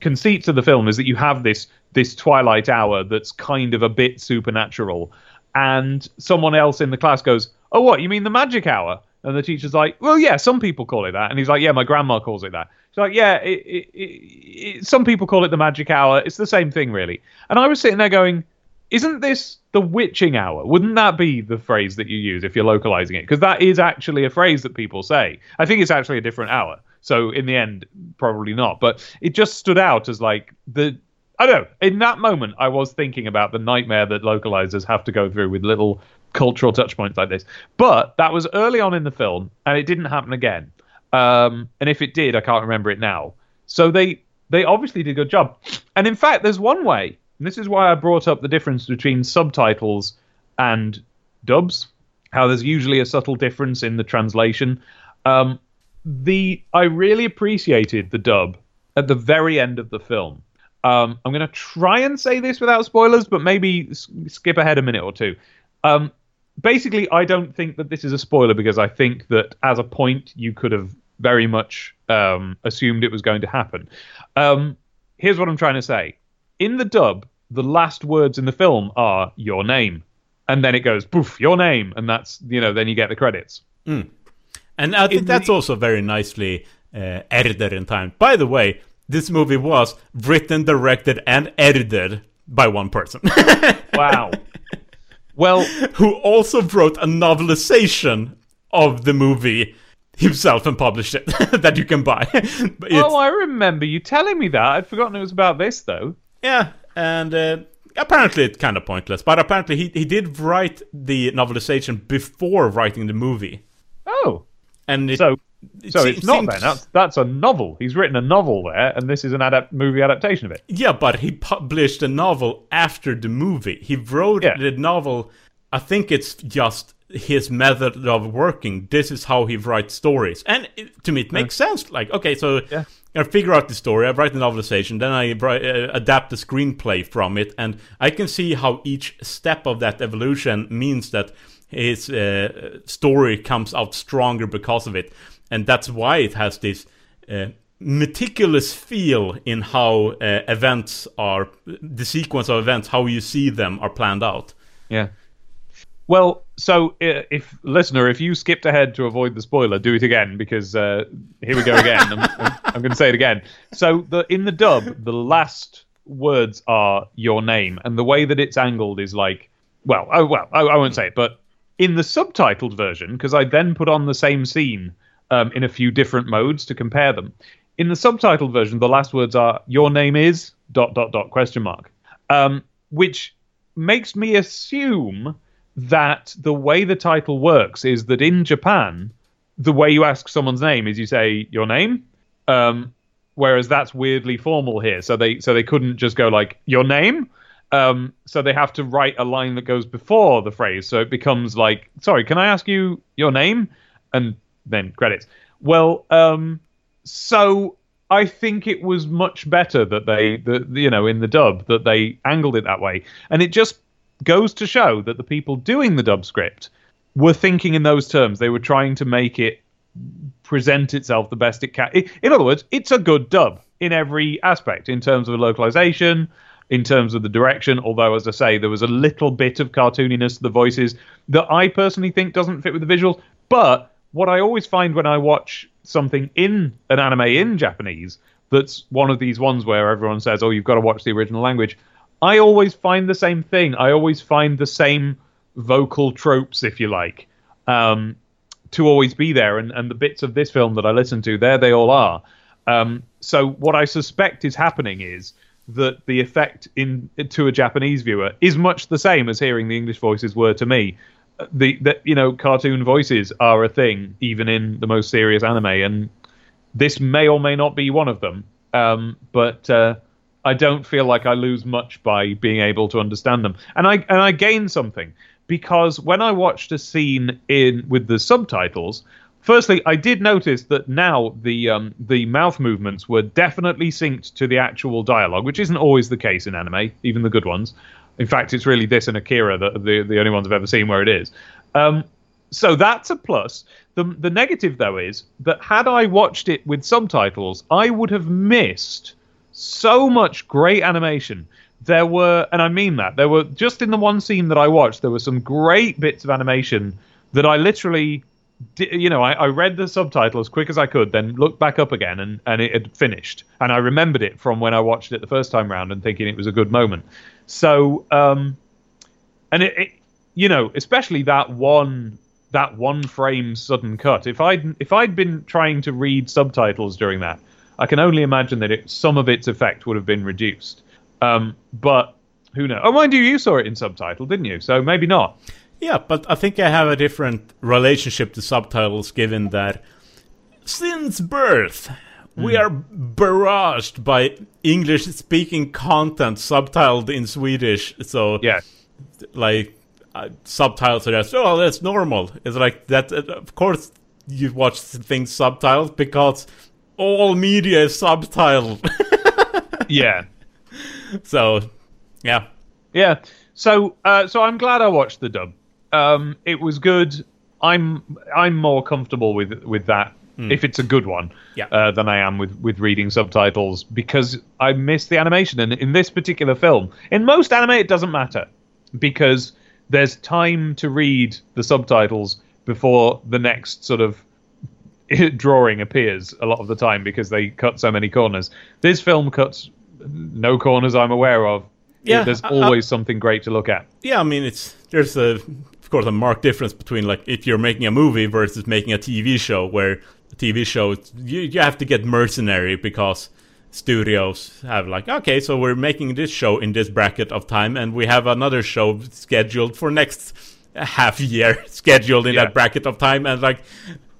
conceits of the film is that you have this this twilight hour that's kind of a bit supernatural, and someone else in the class goes, "Oh, what? You mean the magic hour?" And the teacher's like, "Well, yeah, some people call it that." And he's like, "Yeah, my grandma calls it that." She's like, "Yeah, it, it, it, some people call it the magic hour. It's the same thing, really." And I was sitting there going, isn't this the witching hour? Wouldn't that be the phrase that you use if you're localizing it? Because that is actually a phrase that people say. I think it's actually a different hour. So in the end, probably not. But it just stood out as like the. I don't know. In that moment, I was thinking about the nightmare that localizers have to go through with little cultural touch points like this. But that was early on in the film, and it didn't happen again. Um, and if it did, I can't remember it now. So they they obviously did a good job. And in fact, there's one way, and this is why I brought up the difference between subtitles and dubs. How there's usually a subtle difference in the translation. Um, the I really appreciated the dub at the very end of the film. Um, I'm going to try and say this without spoilers, but maybe s- skip ahead a minute or two. Um, basically, I don't think that this is a spoiler because I think that as a point you could have very much um, assumed it was going to happen. Um, here's what I'm trying to say: in the dub, the last words in the film are "your name," and then it goes "poof," your name, and that's you know then you get the credits. And I think In that's the- also very nicely uh, edited in time. By the way, this movie was written, directed, and edited by one person, Wow. well, who also wrote a novelization of the movie himself and published it that you can buy. Oh, I remember you telling me that. I'd forgotten it was about this though. Yeah, and uh, apparently it's kind of pointless. But apparently he he did write the novelization before writing the movie, Oh, and it, so it so it's not seems- then. That's that's a novel. He's written a novel there, and this is an adapt movie adaptation of it. Yeah, but he published a novel after the movie. He wrote Yeah. the novel. I think it's just his method of working. This is how he writes stories, and it, to me, it makes sense. Like, okay, so Yeah. I figure out the story. I write the novelization, then I write, uh, adapt the screenplay from it, and I can see how each step of that evolution means that his uh, story comes out stronger because of it, and that's why it has this. Uh, meticulous feel in how uh, events are the sequence of events how you see them are planned out Yeah. Well, so uh, if listener, if you skipped ahead to avoid the spoiler, do it again because uh, here we go again. I'm, I'm, going to say it again. So the in the dub, the last words are your name, and the way that it's angled is like, well, oh well, I, I won't say it, but in the subtitled version, because I then put on the same scene um, in a few different modes to compare them. In the subtitled version, the last words are "Your name is dot dot dot question mark," um, which makes me assume that the way the title works is that in Japan, the way you ask someone's name is you say your name, um, whereas that's weirdly formal here. So they so they couldn't just go like your name. Um, so they have to write a line that goes before the phrase. So it becomes like, sorry, can I ask you your name? And then credits. Well, um, so I think it was much better that they, the, you know, in the dub that they angled it that way, and it just goes to show that the people doing the dub script were thinking in those terms. They were trying to make it present itself the best it can. In other words, it's a good dub in every aspect, in terms of localization, in terms of the direction. Although, as I say, there was a little bit of cartooniness to the voices that I personally think doesn't fit with the visuals. But what I always find when I watch something in an anime in Japanese that's one of these ones where everyone says, "Oh, you've got to watch the original language." I always find the same thing. I always find the same vocal tropes, if you like, um, to always be there. And, and the bits of this film that I listen to, there they all are. Um, so what I suspect is happening is that the effect in to a Japanese viewer is much the same as hearing the English voices were to me. The that you know cartoon voices are a thing even in the most serious anime, and this may or may not be one of them. Um, but uh, I don't feel like I lose much by being able to understand them, and I and I gain something because when I watched a scene in with the subtitles, firstly, I did notice that now the um, the mouth movements were definitely synced to the actual dialogue, which isn't always the case in anime, even the good ones. In fact, it's really this and Akira that the the only ones I've ever seen where it is. Um, so that's a plus. The the negative though is that had I watched it with subtitles, I would have missed so much great animation. There were, and I mean that, there were just in the one scene that I watched, there were some great bits of animation that I literally, you know, I, I read the subtitle as quick as I could, then looked back up again, and, and it had finished. And I remembered it from when I watched it the first time round and thinking it was a good moment. So, um, and it, it you know, especially that one that one frame sudden cut. If I'd if I'd been trying to read subtitles during that, I can only imagine that it, some of its effect would have been reduced. Um, but who knows? Oh, mind you, you saw it in subtitle, didn't you? So maybe not. Yeah, but I think I have a different relationship to subtitles given that since birth. We hmm. are barraged by English speaking content subtitled in Swedish. So, yeah. like, uh, subtitles are just, oh, that's normal. It's like that. Uh, of course, you watch things subtitled because all media is subtitled. yeah. So, yeah. Yeah. So, uh, so I'm glad I watched the dub. Um, it was good. I'm I'm more comfortable with with that mm. if it's a good one yeah. uh, than I am with with reading subtitles because I miss the animation. And in this particular film, in most anime, it doesn't matter because there's time to read the subtitles before the next sort of drawing appears a lot of the time because they cut so many corners. This film cuts no corners I'm aware of. Yeah, there's always uh, something great to look at. Yeah, I mean it's there's a of course a marked difference between like if you're making a movie versus making a TV show where TV shows, you you have to get mercenary because studios have like okay so we're making this show in this bracket of time and we have another show scheduled for next half year scheduled in yeah. that bracket of time and like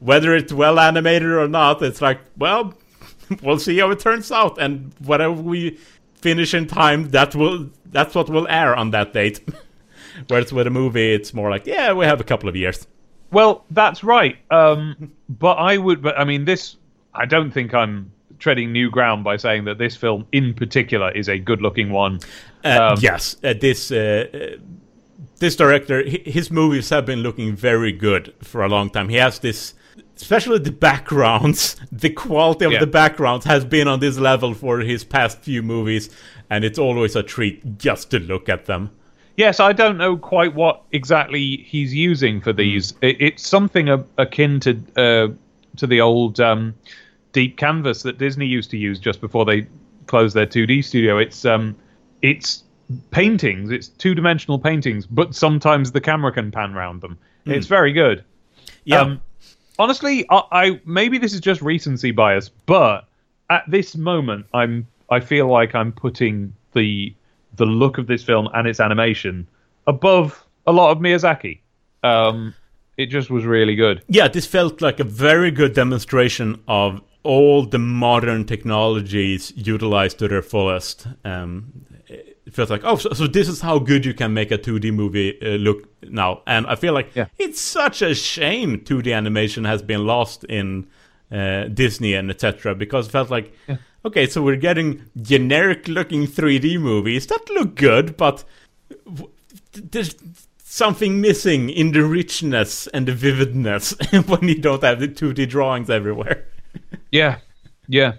whether it's well animated or not, it's like, well, we'll see how it turns out, and whatever we finish in time, that will that's what will air on that date. Whereas with a movie, it's more like, yeah, we have a couple of years. Well, that's right. Um, but I would, but I mean, this, I don't think I'm treading new ground by saying that this film in particular is a good-looking one. Uh, um, yes, uh, this uh, uh this director, his movies have been looking very good for a long time. He has this especially the backgrounds, the quality of yeah. the backgrounds has been on this level for his past few movies, and it's always a treat just to look at them. Yes, I don't know quite what exactly he's using for these. Mm. It, it's something a, akin to uh, to the old um, deep canvas that Disney used to use just before they closed their 2D studio. It's um, it's paintings, it's two dimensional paintings, but sometimes the camera can pan around them. Mm. It's very good. Yeah. Um, honestly, I, I maybe this is just recency bias, but at this moment, I'm I feel like I'm putting the the look of this film and its animation above a lot of Miyazaki. Um, it just was really good. Yeah, this felt like a very good demonstration of all the modern technologies utilized to their fullest. Um, it feels like oh, so, so this is how good you can make a 2D movie uh, look now, and I feel like Yeah. it's such a shame 2D animation has been lost in uh, Disney and etc. Because it felt like okay, so we're getting generic looking 3D movies that look good, but w- there's something missing in the richness and the vividness when you don't have the 2D drawings everywhere. Yeah, yeah.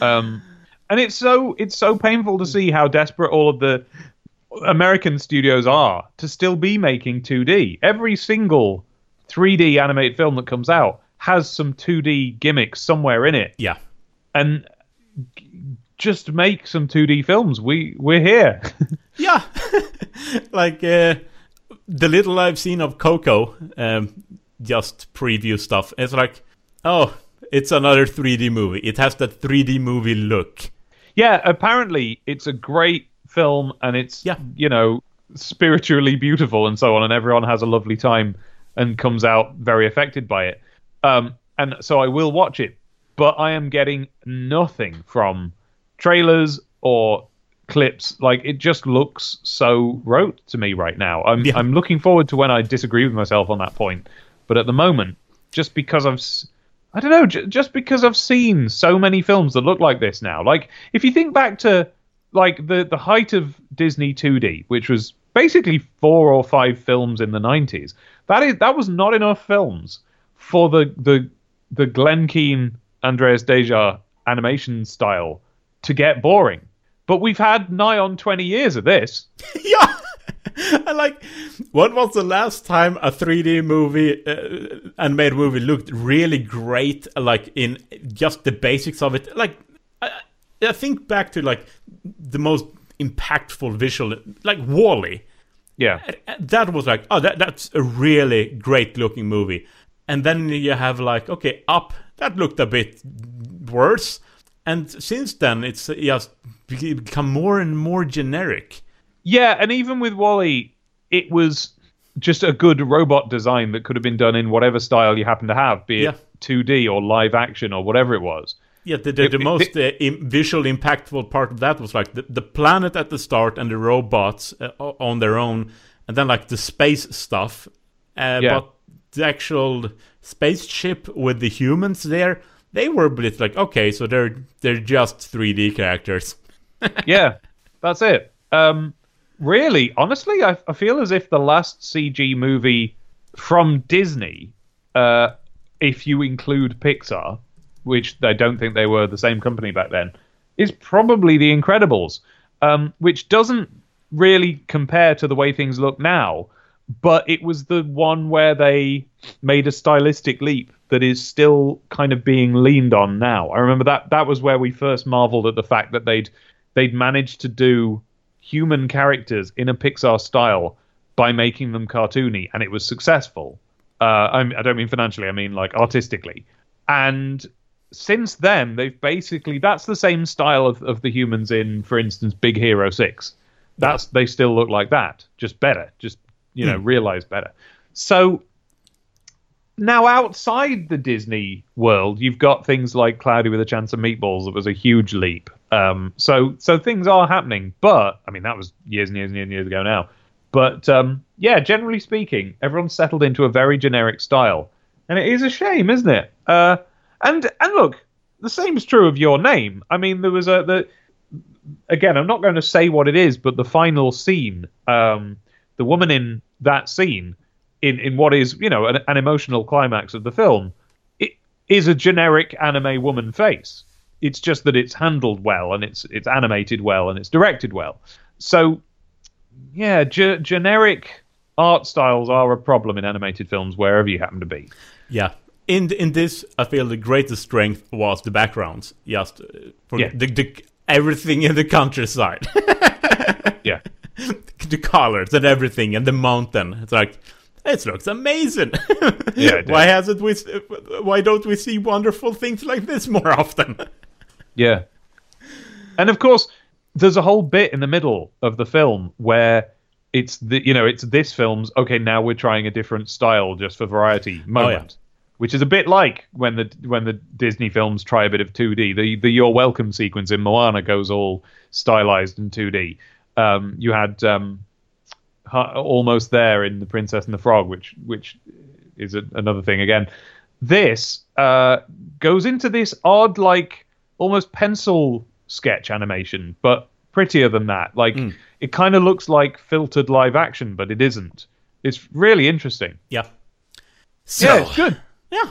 Um, and it's so it's so painful to see how desperate all of the American studios are to still be making 2D. Every single 3D animated film that comes out has some 2D gimmicks somewhere in it, Yeah. and just make some 2D films. We we're here. Yeah, like uh, the little I've seen of Coco, um, just preview stuff. It's like, oh, it's another 3D movie. It has that 3D movie look. yeah, apparently it's a great film and it's Yeah. you know spiritually beautiful and so on, and everyone has a lovely time and comes out very affected by it. Um, and so I will watch it, but I am getting nothing from trailers or clips. Like it just looks so rote to me right now. I'm Yeah. I'm looking forward to when I disagree with myself on that point, but at the moment, just because I've I don't know, j- just because I've seen so many films that look like this now. Like if you think back to like the the height of Disney 2D, which was basically four or five films in the 90s. That is that was not enough films for the the the Glen Keane Andreas Deja animation style to get boring. But we've had nigh on 20 years of this. yeah. I like. When was the last time a 3D movie, uh, animated movie, looked really great? Like in just the basics of it. Like, I, I think back to like the most impactful visual, like WALL-E. Yeah. that was like, oh, that that's a really great looking movie. And then you have like, okay, Up, that looked a bit worse. And since then, it's just become more and more generic. Yeah, and even with WALL-E, it was just a good robot design that could have been done in whatever style you happen to have, be it Yeah. 2D or live action or whatever it was. Yeah, the, the, the It- most uh, visual impactful part of that was like the, the planet at the start and the robots uh, on their own, and then like the space stuff. Uh, Yeah. But the actual spaceship with the humans there, they were a bit like, okay, so they're they're just 3D characters. yeah, that's it. Um, really, honestly, I, I feel as if the last CG movie from Disney, uh, if you include Pixar, which I don't think they were the same company back then, is probably The Incredibles, um, which doesn't really compare to the way things look now, but it was the one where they made a stylistic leap that is still kind of being leaned on now. I remember that that was where we first marveled at the fact that they'd they'd managed to do human characters in a Pixar style by making them cartoony, and it was successful. Uh, I'm, I don't mean financially; I mean like artistically. And since then, they've basically that's the same style of, of the humans in, for instance, Big Hero Six. That's they still look like that, just better, just you know, realise better. So now outside the Disney world, you've got things like Cloudy with a Chance of Meatballs that was a huge leap. Um, so so things are happening, but I mean that was years and years and years, and years ago now. But um, yeah, generally speaking, everyone's settled into a very generic style, and it is a shame, isn't it? Uh, and and look, the same is true of your name. I mean, there was a the again, I'm not going to say what it is, but the final scene, um, the woman in that scene, in, in what is, you know, an, an emotional climax of the film, it is a generic anime woman face. It's just that it's handled well and it's it's animated well and it's directed well. So, yeah, ge- generic art styles are a problem in animated films wherever you happen to be. Yeah. In in this, I feel the greatest strength was the backgrounds. Just uh, for Yeah. the, the everything in the countryside, Yeah. the colors and everything, and the mountain. It's like it looks amazing. Yeah, it why hasn't we? Why don't we see wonderful things like this more often? Yeah. And of course, there's a whole bit in the middle of the film where it's the you know, it's this film's okay, now we're trying a different style just for variety oh, moment. Which is a bit like when the when the Disney films try a bit of 2D. The the You're Welcome sequence in Moana goes all stylized in 2D. Um, you had um, almost there in the Princess and the Frog, which which is a, another thing again. This uh, goes into this odd, like almost pencil sketch animation, but prettier than that. Like it kind of looks like filtered live action, but it isn't. It's really interesting. Yeah. So, Yeah, it's good. Yeah.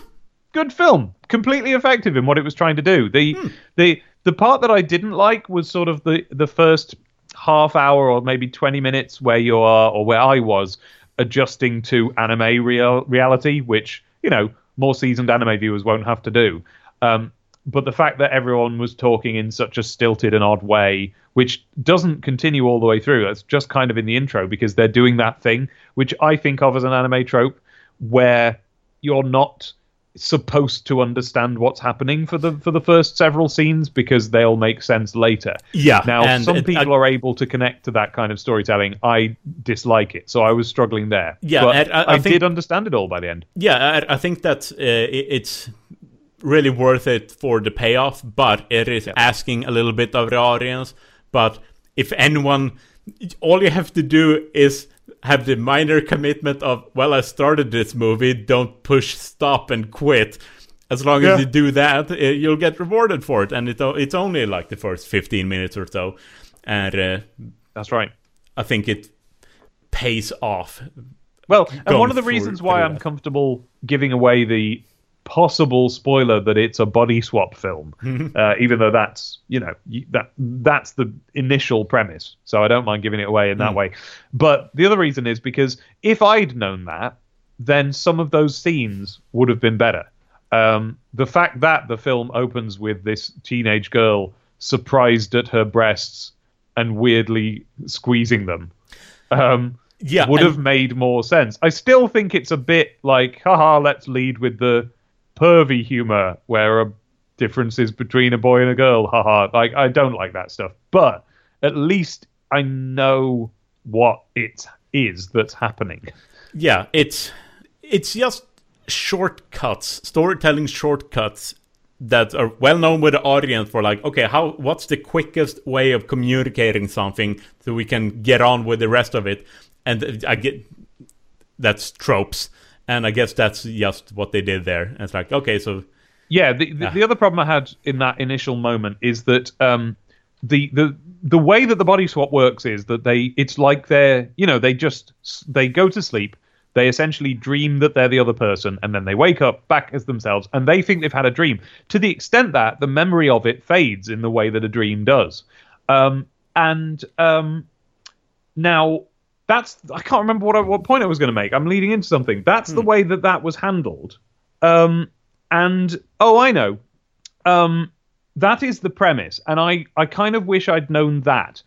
Good film. Completely effective in what it was trying to do. The the the part that I didn't like was sort of the the first half hour or maybe 20 minutes where you are or where I was adjusting to anime real reality, which, you know, more seasoned anime viewers won't have to do. Um, but the fact that everyone was talking in such a stilted and odd way, which doesn't continue all the way through, that's just kind of in the intro because they're doing that thing, which I think of as an anime trope, where you're not supposed to understand what's happening for the for the first several scenes because they'll make sense later. Yeah, Now some it- people I- are able to connect to that kind of storytelling. I dislike it, so I was struggling there. Yeah, but I- I I, think- did understand it all by the end. Yeah, I, I think that uh, it, it's really worth it for the payoff, but it is asking a little bit of the audience. But if anyone, all you have to do is have the minor commitment of, well, I started this movie, don't push stop and quit. As long Yeah. as you do that, uh, you'll get rewarded for it. And it, it's only like the first 15 minutes or so. And uh, That's right. I think it pays off. Well, and one of the reasons why I'm that. comfortable giving away the possible spoiler that it's a body swap film, uh, even though that's you know that that's the initial premise. So I don't mind giving it away in that way. But the other reason is because if I'd known that, then some of those scenes would have been better. Um, the fact that the film opens with this teenage girl surprised at her breasts and weirdly squeezing them. Um, Yeah, would and- have made more sense. I still think it's a bit like, haha, let's lead with the pervy humor where a difference is between a boy and a girl, haha. Like, I don't like that stuff. But at least I know what it is that's happening. yeah it's it's just shortcuts storytelling shortcuts that are well known with the audience for like okay how what's the quickest way of communicating something so we can get on with the rest of it and i get that's tropes and i guess that's just what they did there. And it's like okay so Yeah, the, the, the other problem I had in that initial moment is that um, the the the way that the body swap works is that they it's like they're you know they just they go to sleep they essentially dream that they're the other person and then they wake up back as themselves and they think they've had a dream. To the extent that the memory of it fades in the way that a dream does. Um, and um, now that's I can't remember what I, what point I was going to make. I'm leading into something. That's the way that that was handled. Um, and oh, I know. Um, that is the premise, and I I kind of wish I'd known that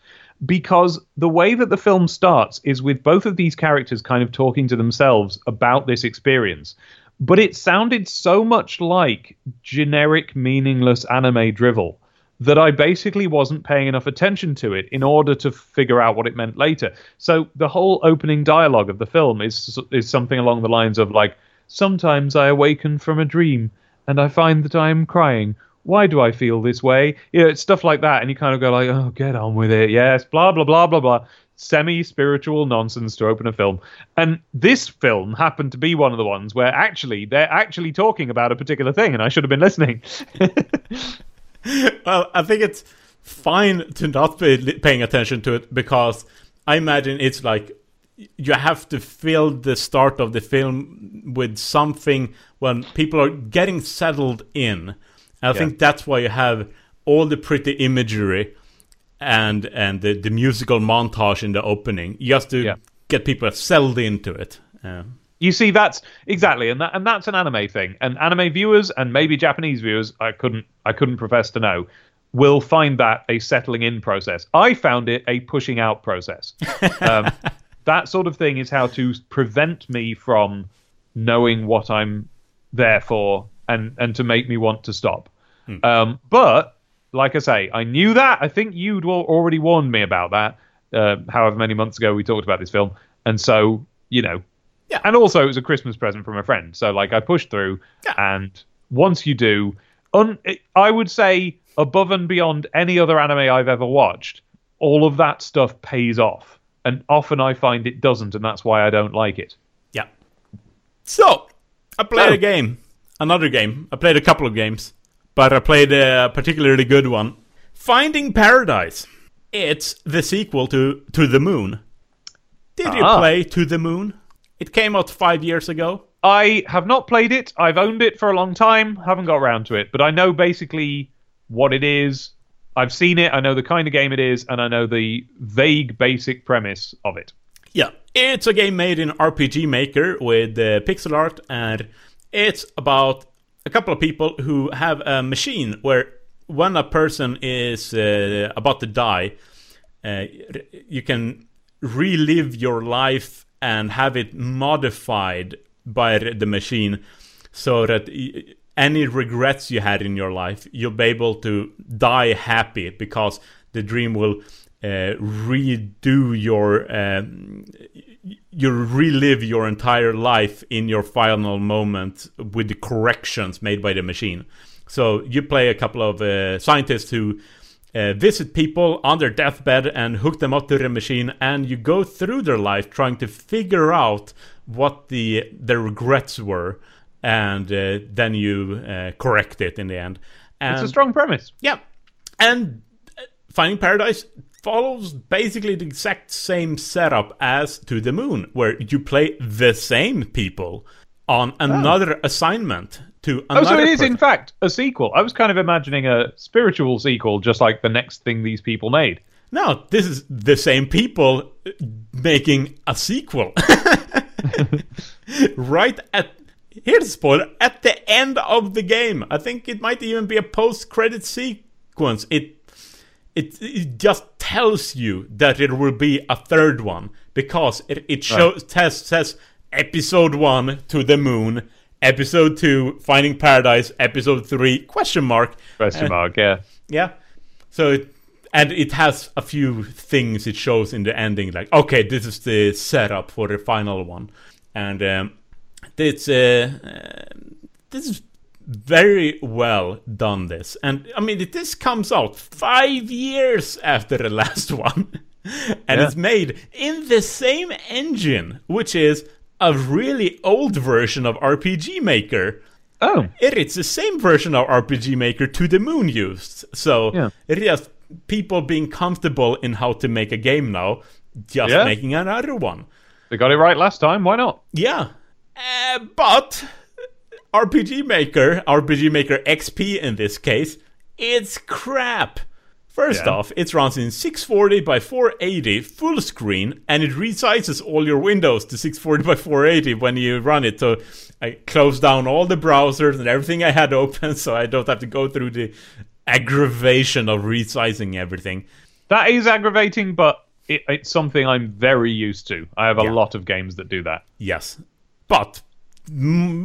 because the way that the film starts is with both of these characters kind of talking to themselves about this experience. But it sounded so much like generic, meaningless anime drivel that I basically wasn't paying enough attention to it in order to figure out what it meant later. So the whole opening dialogue of the film is is something along the lines of like, "Sometimes I awaken from a dream and I find that I am crying. Why do I feel this way?" You know, it's stuff like that, and you kind of go like, "Oh, get on with it." Yes, blah blah blah blah blah. Semi spiritual nonsense to open a film. And this film happened to be one of the ones where actually they're actually talking about a particular thing, and I should have been listening. well, I think it's fine to not be paying attention to it because I imagine it's like you have to fill the start of the film with something when people are getting settled in. I think that's why you have all the pretty imagery and and the, the musical montage in the opening just to Yeah. get people settled into it. Uh, You see, that's exactly, and that and that's an anime thing. And anime viewers and maybe Japanese viewers, I couldn't I couldn't profess to know, will find that a settling in process. I found it a pushing out process. Um, that sort of thing is how to prevent me from knowing what I'm there for, and and to make me want to stop. Um, but like I say, I knew that. I think you'd already warned me about that. Uh, however many months ago we talked about this film, and so you know Yeah. and also, it was a Christmas present from a friend. So, like, I pushed through. And once you do, un- I would say above and beyond any other anime I've ever watched, all of that stuff pays off. And often I find it doesn't, and that's why I don't like it. Yeah. So, I played Oh. a game. Another game. I played a couple of games. But I played a particularly good one. Finding Paradise. It's the sequel to To the Moon. Did you Ah. play To the Moon? It came out five years ago. I have not played it. I've owned it for a long time. Haven't got around to it, but I know basically what it is. I've seen it. I know the kind of game it is, and I know the vague basic premise of it. Yeah, it's a game made in RPG Maker with uh, pixel art, and it's about a couple of people who have a machine where when a person is uh, about to die, uh, you can relive your life and have it modified by the machine so that any regrets you had in your life, you'll be able to die happy because the dream will uh, redo your um, you relive your entire life in your final moment with the corrections made by the machine. So you play a couple of uh, scientists who uh, visit people on their deathbed and hook them up to the machine, and you go through their life trying to figure out what the their regrets were, and uh, then you uh, correct it in the end. And It's a strong premise. yeah. And uh, Finding Paradise follows basically the exact same setup as To the Moon, where you play the same people on another assignment to Oh, so it is in fact a sequel. I was kind of imagining a spiritual sequel, just like the next thing these people made. No, this is the same people making a sequel. right at here's a spoiler at the end of the game. I think it might even be a post-credit sequence. It it, it just tells you that it will be a third one because it, it shows test says episode one to the moon, episode two finding paradise, episode three question mark. Question mark, yeah. yeah. So it and it has a few things it shows in the ending, like okay, this is the setup for the final one, and um, it's uh, uh, this is very well done. This and I mean, this comes out five years after the last one, and Yeah. it's made in the same engine, which is a really old version of RPG Maker. Oh, It, it's the same version of RPG Maker to the moon used. So Yeah. it just people being comfortable in how to make a game now, just Yeah. making another one. they got it right last time. Why not? Yeah. Uh, but RPG Maker, RPG Maker XP in this case, it's crap. First Yeah. off, it runs in 640 by 480 full screen, and it resizes all your windows to 640 by 480 when you run it. So I close down all the browsers and everything I had open, so I don't have to go through the aggravation of resizing everything. That is aggravating, but it, it's something I'm very used to. I have a Yeah. lot of games that do that. Yes, but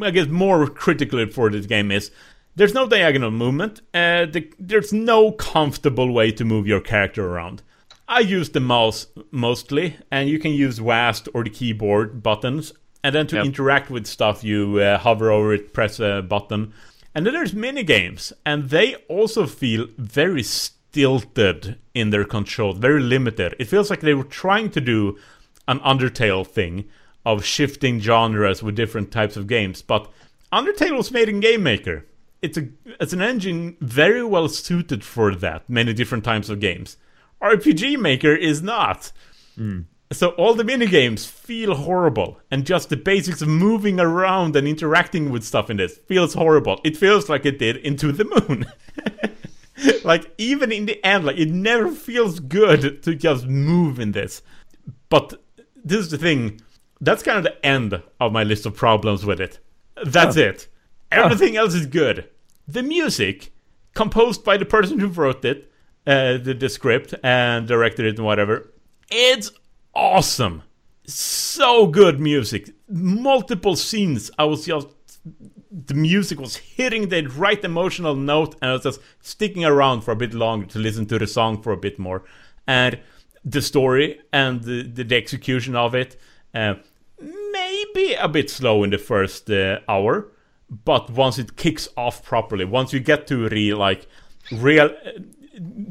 I guess more critically for this game is there's no diagonal movement. Uh, the, there's no comfortable way to move your character around. I use the mouse mostly, and you can use WASD or the keyboard buttons. And then to Yep. interact with stuff, you uh, hover over it, press a button. And then there's mini games, and they also feel very stilted in their control, very limited. It feels like they were trying to do an Undertale thing of shifting genres with different types of games, but Undertale was made in Game Maker. It's a it's an engine very well suited for that, many different types of games. RPG Maker is not. Hmm. So all the minigames feel horrible, and just the basics of moving around and interacting with stuff in this feels horrible. It feels like it did into the moon. like even in the end, like it never feels good to just move in this. But this is the thing. That's kind of the end of my list of problems with it. That's it. Everything else is good. The music, composed by the person who wrote it, uh, the, the script and directed it and whatever, it's awesome. So good music. Multiple scenes. I was just the music was hitting the right emotional note and I was just sticking around for a bit longer to listen to the song for a bit more. And the story and the, the, the execution of it, uh, maybe a bit slow in the first uh, hour, but once it kicks off properly, once you get to the like real,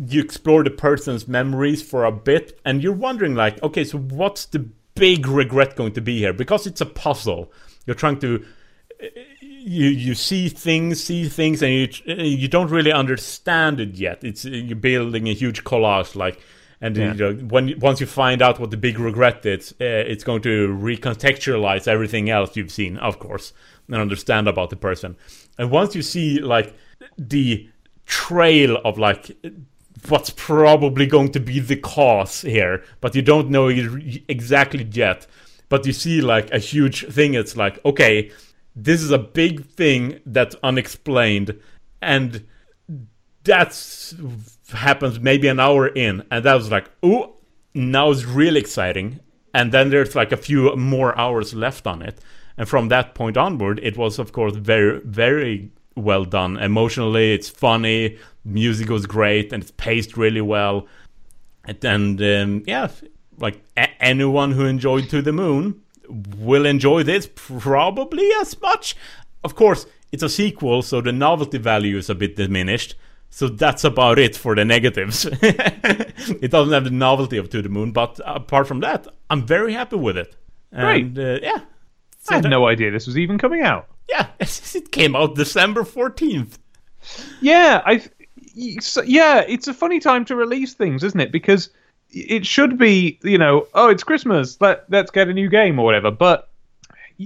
you explore the person's memories for a bit, and you're wondering, like, okay, so what's the big regret going to be here? Because it's a puzzle. You're trying to you you see things, see things, and you you don't really understand it yet. It's you're building a huge collage, like, and yeah. you know when once you find out what the big regret is, uh, it's going to recontextualize everything else you've seen, of course, and understand about the person. And once you see like the trail of like what's probably going to be the cause here, but you don't know exactly yet. But you see like a huge thing. It's like okay this is a big thing that's unexplained and that's happens maybe an hour in and that was like oh now it's really exciting and then there's like a few more hours left on it and from that point onward it was of course very very well done emotionally it's funny music was great and it's paced really well and, um, yeah like a- anyone who enjoyed to the moon will enjoy this probably as much. Of course, it's a sequel, so the novelty value is a bit diminished. So that's about it for the negatives. it doesn't have the novelty of To the Moon, but apart from that, I'm very happy with it. And, Great. Uh, yeah. So I had that, no idea this was even coming out. Yeah, it came out December 14th. Yeah, I. Yeah, it's a funny time to release things, isn't it? Because it should be, you know, oh, it's Christmas, let let's get a new game or whatever. But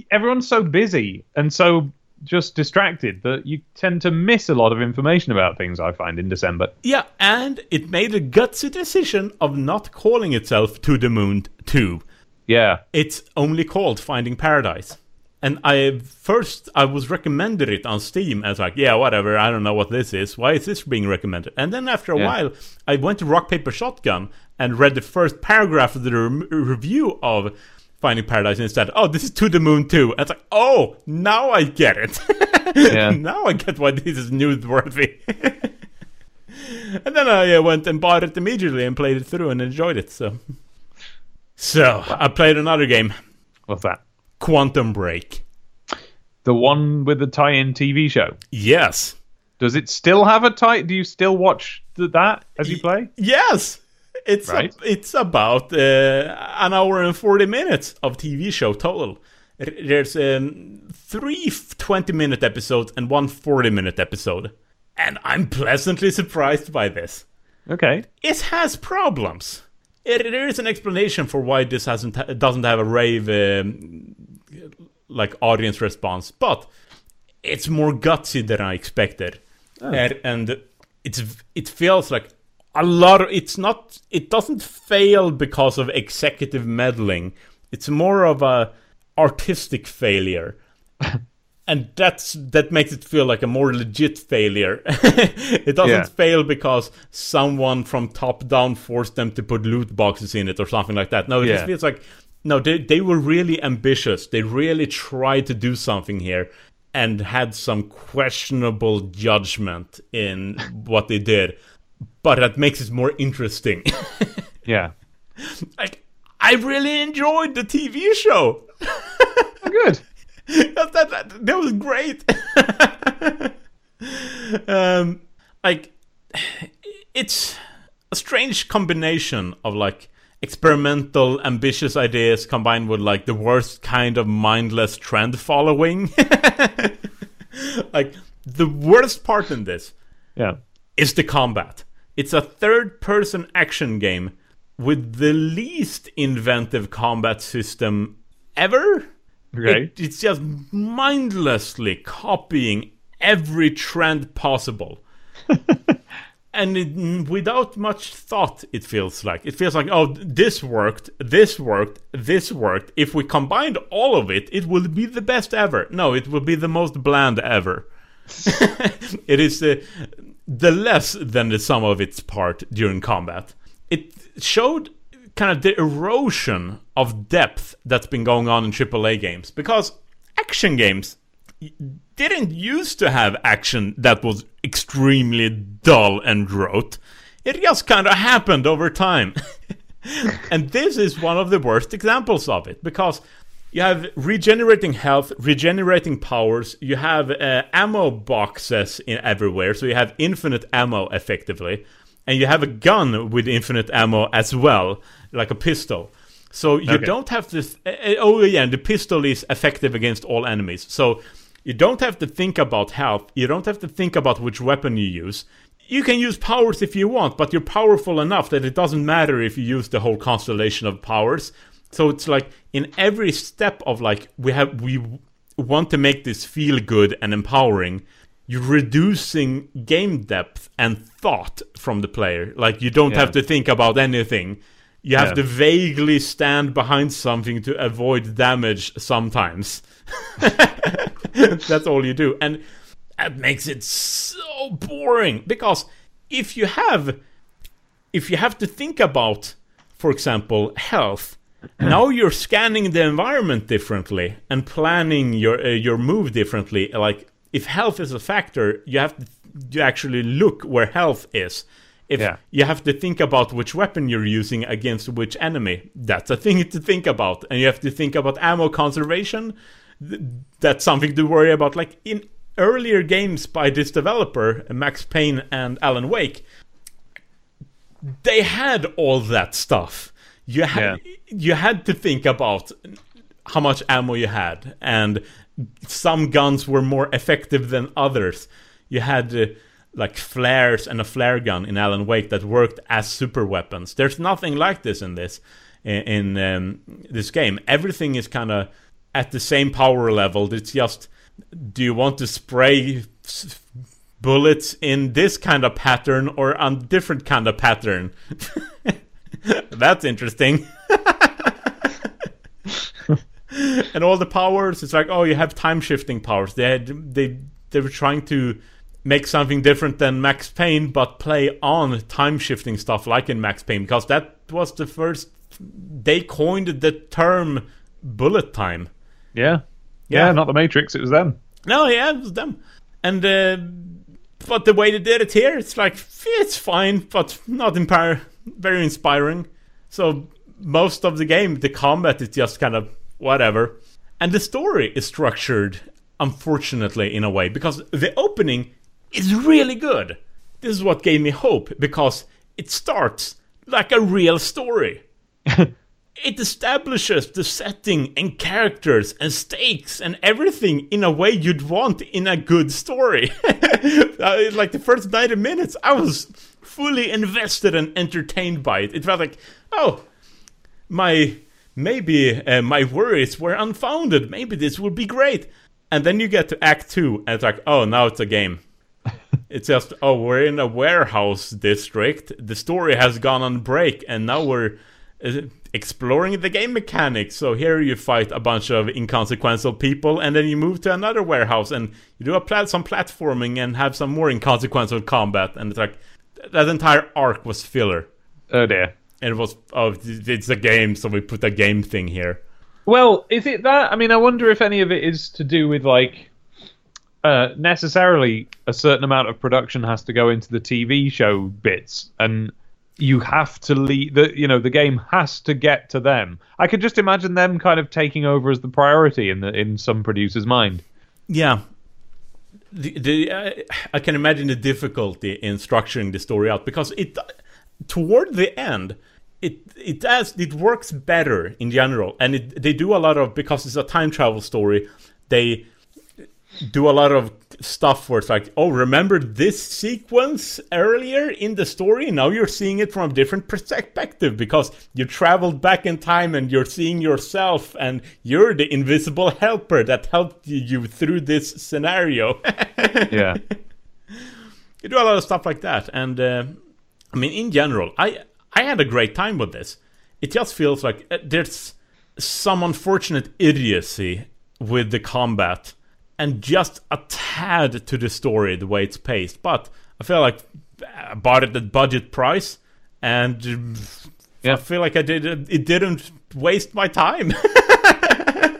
everyone's so busy and so just distracted that you tend to miss a lot of information about things. I find in December. Yeah, and it made a gutsy decision of not calling itself To the Moon Two. Yeah, it's only called Finding Paradise. And I first I was recommended it on Steam as like, yeah, whatever, I don't know what this is. Why is this being recommended? And then after a yeah. while, I went to Rock Paper Shotgun and read the first paragraph of the re- review of Finding Paradise and said, Oh, this is To the Moon too. And it's like, oh, now I get it. yeah. now I get why this is newsworthy. and then I uh, went and bought it immediately and played it through and enjoyed it. So, so I played another game. What's that? Quantum Break. The one with the tie-in TV show. Yes. Does it still have a tie? Do you still watch that as you play? Yes. It's right? a, it's about uh, an hour and 40 minutes of TV show total. There's um, three 20 minute episodes and one 40 minute episode. And I'm pleasantly surprised by this. Okay. It has problems. It, there is an explanation for why this hasn't doesn't have a rave um, like audience response, but it's more gutsy than I expected, oh. and, and it's it feels like a lot of it's not it doesn't fail because of executive meddling. It's more of a artistic failure and that's that makes it feel like a more legit failure it doesn't yeah. fail because someone from top down forced them to put loot boxes in it or something like that no it yeah. just feels like no they, they were really ambitious they really tried to do something here and had some questionable judgment in what they did but that makes it more interesting. yeah. Like, I really enjoyed the TV show. oh, good. That, that, that, was great. um, like, it's a strange combination of like experimental, ambitious ideas combined with like the worst kind of mindless trend following. like, the worst part in this yeah. is the combat it's a third person action game with the least inventive combat system ever. Okay. It, it's just mindlessly copying every trend possible. and it, without much thought, it feels like. It feels like, oh, this worked, this worked, this worked. If we combined all of it, it will be the best ever. No, it will be the most bland ever. it is uh, the less than the sum of its part during combat. It showed kind of the erosion of depth that's been going on in AAA games because action games didn't used to have action that was extremely dull and rote. It just kind of happened over time. and this is one of the worst examples of it because you have regenerating health, regenerating powers. You have uh, ammo boxes in everywhere, so you have infinite ammo effectively. And you have a gun with infinite ammo as well, like a pistol. So you Okay. don't have to. Uh, oh yeah, and the pistol is effective against all enemies. So you don't have to think about health. You don't have to think about which weapon you use. You can use powers if you want, but you're powerful enough that it doesn't matter if you use the whole constellation of powers. So it's like in every step of like we have we want to make this feel good and empowering. You're reducing game depth and thought from the player. Like you don't Yeah. have to think about anything. You have Yeah. to vaguely stand behind something to avoid damage sometimes. That's all you do. And that makes it so boring because if you have if you have to think about for example health now you're scanning the environment differently and planning your uh, your move differently like if health is a factor you have to actually look where health is. If Yeah. you have to think about which weapon you're using against which enemy that's a thing to think about. And you have to think about ammo conservation. That's something to worry about. Like in earlier games by this developer max payne and alan wake they had all that stuff. You had you had to think about how much ammo you had. And some guns were more effective than others. You had uh, like flares and a flare gun in alan wake that worked as super weapons. There's nothing like this in this in, um, this game. Everything is kind of at the same power level. It's just do you want to spray bullets in this kind of pattern or on different kind of pattern? That's interesting and all the powers it's like oh you have time shifting powers they had, they they were trying to make something different than max payne but play on time shifting stuff like in max payne because that was the first they coined the term bullet time Yeah. yeah, Yeah. not the Matrix. It was them. no, yeah, it was them. And uh, but the way they did it here, it's like it's fine, but not impar- very inspiring. So most of the game, the combat is just kind of whatever, and the story is structured, unfortunately, in a way because the opening is really good. This is what gave me hope because it starts like a real story. it establishes the setting and characters and stakes and everything in a way you'd want in a good story. Uh, like the first 90 minutes, I was fully invested and entertained by it. It felt like, oh, my maybe uh, my worries were unfounded. Maybe this will be great. And then you get to Act Two, and it's like, oh, now it's a game. It's just, oh, we're in a warehouse district. The story has gone on break, and now we're uh, exploring the game mechanics. So here you fight a bunch of inconsequential people, and then you move to another warehouse, and you do a plat- some platforming and have some more inconsequential combat. And it's like that entire arc was filler. Oh dear. And it was, oh, it's a game, so we put a game thing here. Well, is it that? I mean, I wonder if any of it is to do with like uh, necessarily a certain amount of production has to go into the TV show bits, and you have to leave the you know the game has to get to them. I could just imagine them kind of taking over as the priority in the in some producer's mind. Yeah. The, the, uh, I can imagine the difficulty in structuring the story out because it toward the end it it does it works better in general. And it, they do a lot of because it's a time travel story they do a lot of stuff where it's like oh remember this sequence earlier in the story? Now you're seeing it from a different perspective because you traveled back in time and you're seeing yourself and you're the invisible helper that helped you through this scenario. Yeah. you do a lot of stuff like that. And uh, i mean in general i i had a great time with this it just feels like uh, there's some unfortunate idiocy with the combat and just a tad to the story the way it's paced but i feel like i bought it at budget price and um, Yeah. i feel like i did it didn't waste my time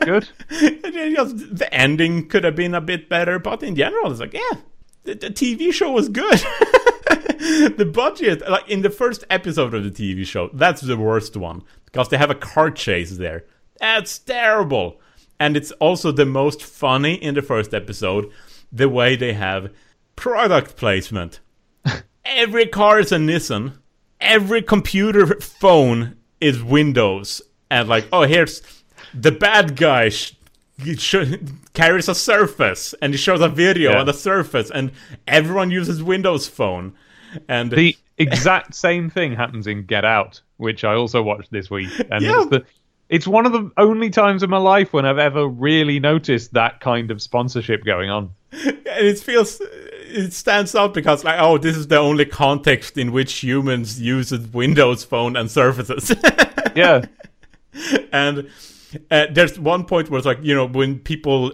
Good. Just- the ending could have been a bit better, but in general, it's like, yeah, the, the TV show was good. the budget, like in the first episode of the TV show, that's the worst one because they have a car chase there. That's terrible, and it's also the most funny in the first episode. The way they have product placement. every car is a Nissan. Every computer phone is Windows. And like, oh, here's the bad guy sh- sh- carries a Surface, and he shows a video Yeah. on the Surface, and everyone uses Windows Phone. And The exact same thing happens in Get Out, which I also watched this week, and Yeah. it's the it's one of the only times in my life when I've ever really noticed that kind of sponsorship going on. and it feels it stands out because like oh this is the only context in which humans use a windows phone and surfaces Yeah, and uh, there's one point where it's like you know when people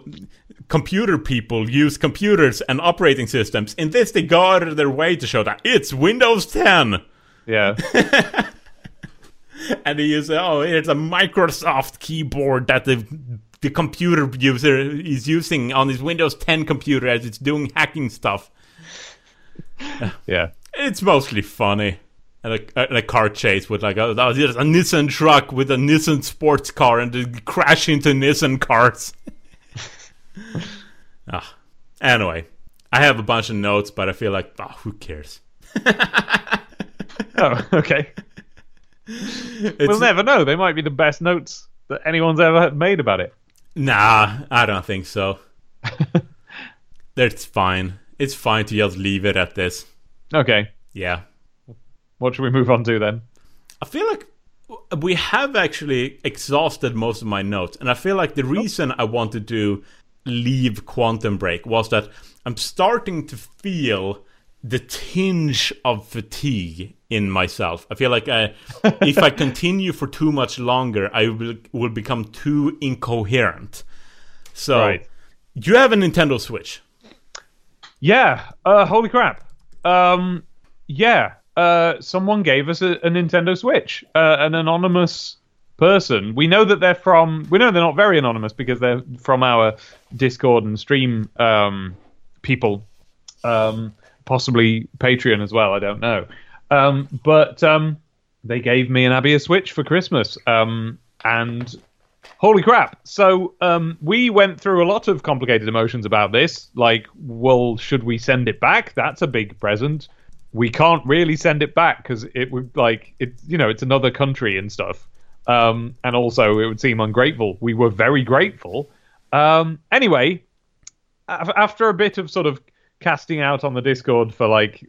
computer people use computers and operating systems in this they go out of their way to show that it's windows 10 yeah, and they use oh it's a microsoft keyboard that the the computer user is using on his windows 10 computer as it's doing hacking stuff yeah. It's mostly funny. And a, a car chase with like a, a Nissan truck with a Nissan sports car and they crash into Nissan cars. ah. Anyway, I have a bunch of notes, but I feel like, oh, who cares? Oh, okay. It's, We'll never know. They might be the best notes that anyone's ever made about it. Nah, I don't think so. That's fine. It's fine to just leave it at this. Okay, Yeah. What should we move on to then? I feel like we have actually exhausted most of my notes, and I feel like the reason I wanted to leave Quantum Break was that I'm starting to feel the tinge of fatigue in myself. I feel like I, if I continue for too much longer, I will, will become too incoherent. So, Right. you have a Nintendo Switch. Yeah. Uh, holy crap. Um, yeah. Uh, someone gave us a, a Nintendo Switch. Uh, an anonymous person. We know that they're from. We know they're not very anonymous because they're from our Discord and stream um, people. Um, possibly Patreon as well. I don't know. Um, but um, they gave me Abby a Switch for Christmas. Um, and Holy crap. So um, we went through a lot of complicated emotions about this. Like, well, should we send it back? That's a big present. We can't really send it back because it would, like, it, you know, it's another country and stuff. Um, and also, it would seem ungrateful. We were very grateful. Um, anyway, af- after a bit of sort of casting out on the Discord for, like,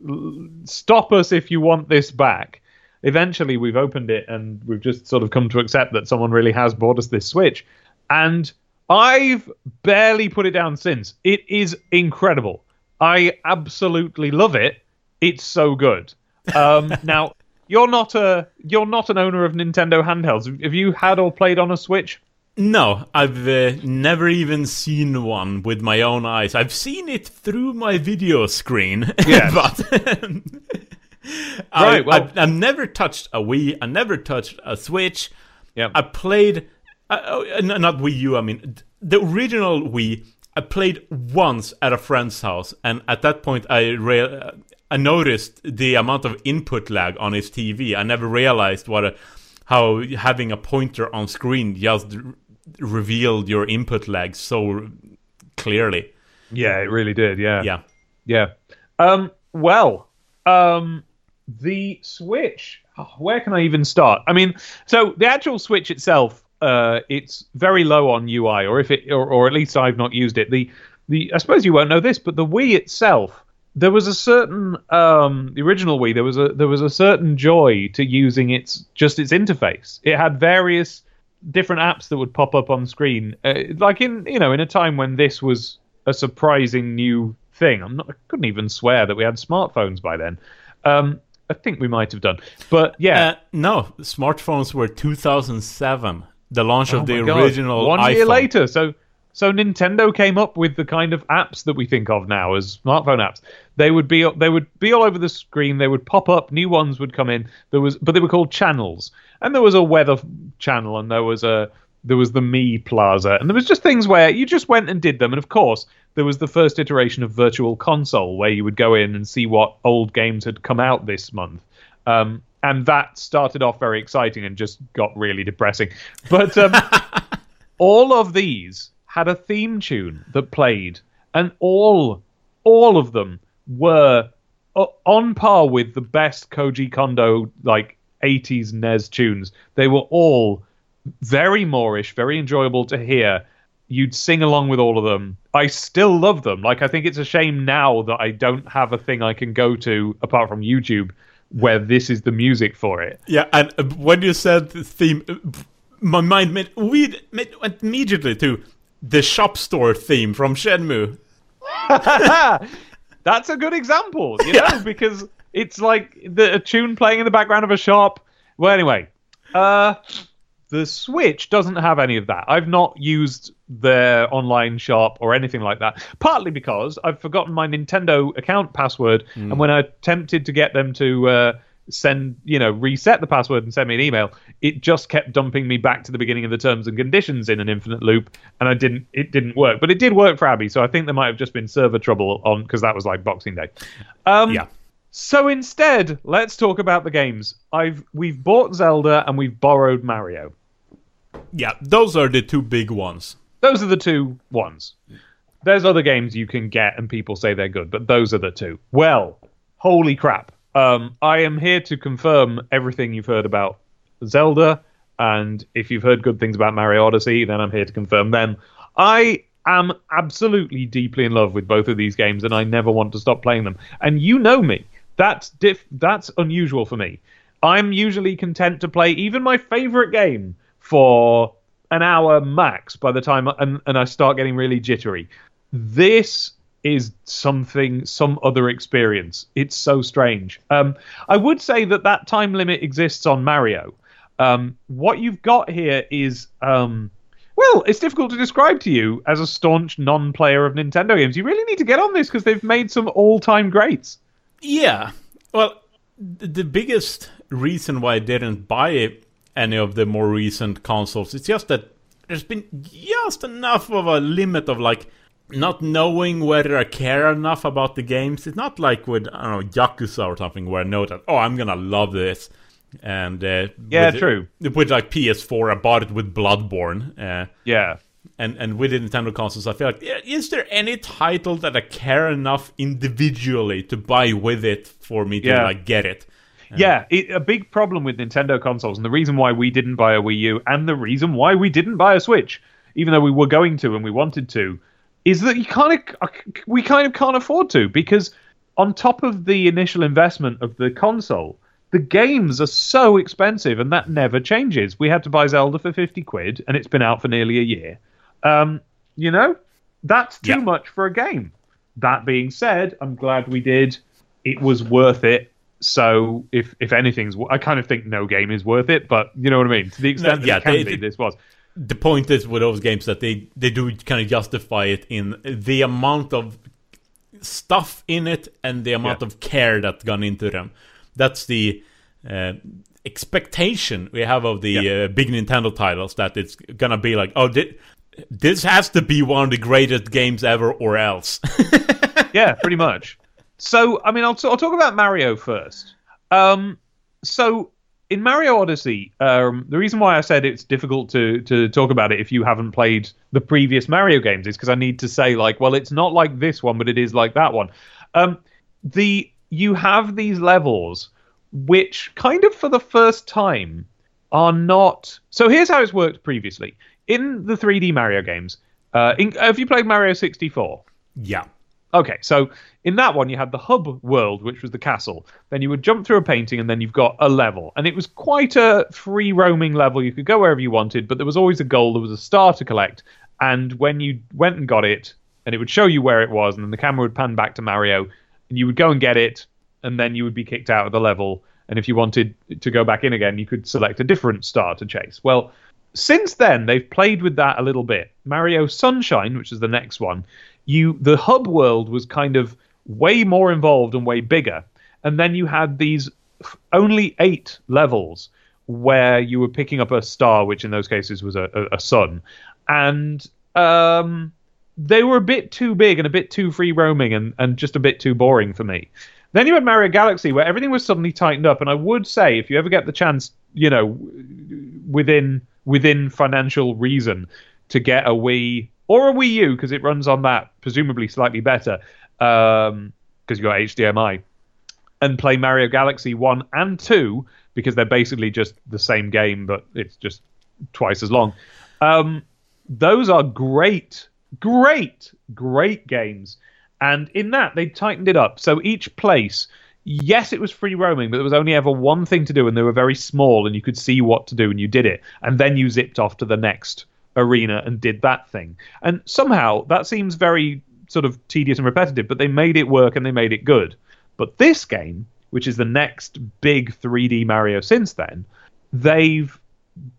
stop us if you want this back, eventually we've opened it and we've just sort of come to accept that someone really has bought us this Switch. And I've barely put it down since. It is incredible. I absolutely love it. It's so good. Um, now, you're not a you're not an owner of Nintendo handhelds. Have you had or played on a Switch? No, I've uh, never even seen one with my own eyes. I've seen it through my video screen, Yes. but I, Right, well- I've, I've never touched a Wii. I never touched a Switch. Yep. I played, uh, oh, uh, not Wii U. I mean the original Wii. I played once at a friend's house, and at that point, I rea- uh, I noticed the amount of input lag on his TV. I never realized what a, how having a pointer on screen just r- revealed your input lag so clearly. Yeah, it really did. Yeah. Yeah. Yeah. Um, well, um, the Switch. oh, where can I even start? I mean, so the actual Switch itself, uh, it's very low on UI, or if it, or, or at least I've not used it. The, the, I suppose you won't know this, but the Wii itself, there was a certain, um, the original Wii, there was a, there was a certain joy to using its just its interface. It had various different apps that would pop up on screen, uh, like in, you know, in a time when this was a surprising new thing. I'm not, I couldn't even swear that we had smartphones by then. Um, I think we might have done, but yeah. Uh, no, smartphones were 2007, the launch of Oh the God. original One iPhone. year later. So so Nintendo came up with the kind of apps that we think of now as smartphone apps. They would be they would be all over the screen. They would pop up. New ones would come in. There was but they were called channels. And there was a weather channel and there was a there was the Mii Plaza and there was just things where you just went and did them. And of course there was the first iteration of Virtual Console where you would go in and see what old games had come out this month. Um, and that started off very exciting and just got really depressing. But um, all of these had a theme tune that played, and all all of them were uh, on par with the best Koji Kondo like 80s NES tunes. They were all very moreish, very enjoyable to hear. You'd sing along with all of them. I still love them. Like I think it's a shame now that I don't have a thing I can go to apart from YouTube where this is the music for it. Yeah, and uh, when you said the theme, uh, my mind went, we went immediately to the shop store theme from Shenmue. That's a good example, you know, yeah. because it's like the a tune playing in the background of a shop. Well, anyway, uh, the Switch doesn't have any of that. I've not used their online shop or anything like that. Partly because I've forgotten my Nintendo account password, mm. and when I attempted to get them to uh, send, you know, reset the password and send me an email, it just kept dumping me back to the beginning of the terms and conditions in an infinite loop, and I didn't. It didn't work, but it did work for Abby. So I think there might have just been server trouble on because that was like Boxing Day. Um, yeah. So instead, let's talk about the games. I've we've bought Zelda and we've borrowed Mario. Yeah, those are the two big ones. Those are the two ones. There's other games you can get and people say they're good, but those are the two. Well, holy crap. Um, I am here to confirm everything you've heard about Zelda, and if you've heard good things about Mario Odyssey, then I'm here to confirm them. I am absolutely deeply in love with both of these games, and I never want to stop playing them. And you know me. That's diff- that's unusual for me. I'm usually content to play even my favorite game for an hour max by the time and, and I start getting really jittery. This is something some other experience. It's so strange. Um, I would say that that time limit exists on Mario. Um, what you've got here is um, well, it's difficult to describe to you as a staunch non-player of Nintendo games. You really need to get on this because they've made some all-time greats. Yeah. Well, the biggest reason why I didn't buy any of the more recent consoles is just that there's been just enough of a limit of like not knowing whether I care enough about the games. It's not like with I don't know Yakuza or something where I know that oh I'm gonna love this. And uh, yeah, with, true. With like PS4, I bought it with Bloodborne. Uh, yeah, and and with the Nintendo consoles, I feel like is there any title that I care enough individually to buy with it for me to yeah. like get it? Yeah, it, a big problem with Nintendo consoles, and the reason why we didn't buy a Wii U, and the reason why we didn't buy a Switch, even though we were going to and we wanted to, is that you kind of we kind of can't afford to because on top of the initial investment of the console, the games are so expensive, and that never changes. We had to buy Zelda for fifty quid, and it's been out for nearly a year. Um, you know, that's too yeah. much for a game. That being said, I'm glad we did. It was worth it so if if anything's, I kind of think no game is worth it, but you know what I mean. To the extent no, yeah, that it can they, be, this was. The point is with those games that they they do kind of justify it in the amount of stuff in it and the amount yeah. of care that's gone into them. That's the uh, expectation we have of the yeah. uh, big Nintendo titles that it's gonna be like, oh, this has to be one of the greatest games ever, or else. yeah, pretty much. So, I mean, I'll, t- I'll talk about Mario first. Um, so, in Mario Odyssey, um, the reason why I said it's difficult to to talk about it if you haven't played the previous Mario games is because I need to say like, well, it's not like this one, but it is like that one. Um, the you have these levels which kind of for the first time are not. So here's how it's worked previously in the 3D Mario games. Uh, in, have you played Mario 64? Yeah. Okay, so in that one, you had the hub world, which was the castle. Then you would jump through a painting, and then you've got a level. And it was quite a free roaming level. You could go wherever you wanted, but there was always a goal. There was a star to collect. And when you went and got it, and it would show you where it was, and then the camera would pan back to Mario, and you would go and get it, and then you would be kicked out of the level. And if you wanted to go back in again, you could select a different star to chase. Well, since then, they've played with that a little bit. Mario Sunshine, which is the next one, you the hub world was kind of way more involved and way bigger, and then you had these only eight levels where you were picking up a star, which in those cases was a, a, a sun, and um, they were a bit too big and a bit too free roaming and, and just a bit too boring for me. Then you had Mario Galaxy, where everything was suddenly tightened up. And I would say, if you ever get the chance, you know, within within financial reason, to get a Wii or a Wii U because it runs on that presumably slightly better because um, you got HDMI. and play Mario Galaxy 1 and 2 because they're basically just the same game, but it's just twice as long. Um, those are great, great, great games. And in that, they tightened it up. So each place, yes, it was free roaming, but there was only ever one thing to do, and they were very small, and you could see what to do, and you did it. And then you zipped off to the next arena and did that thing. And somehow that seems very sort of tedious and repetitive, but they made it work and they made it good. But this game, which is the next big 3D Mario since then, they've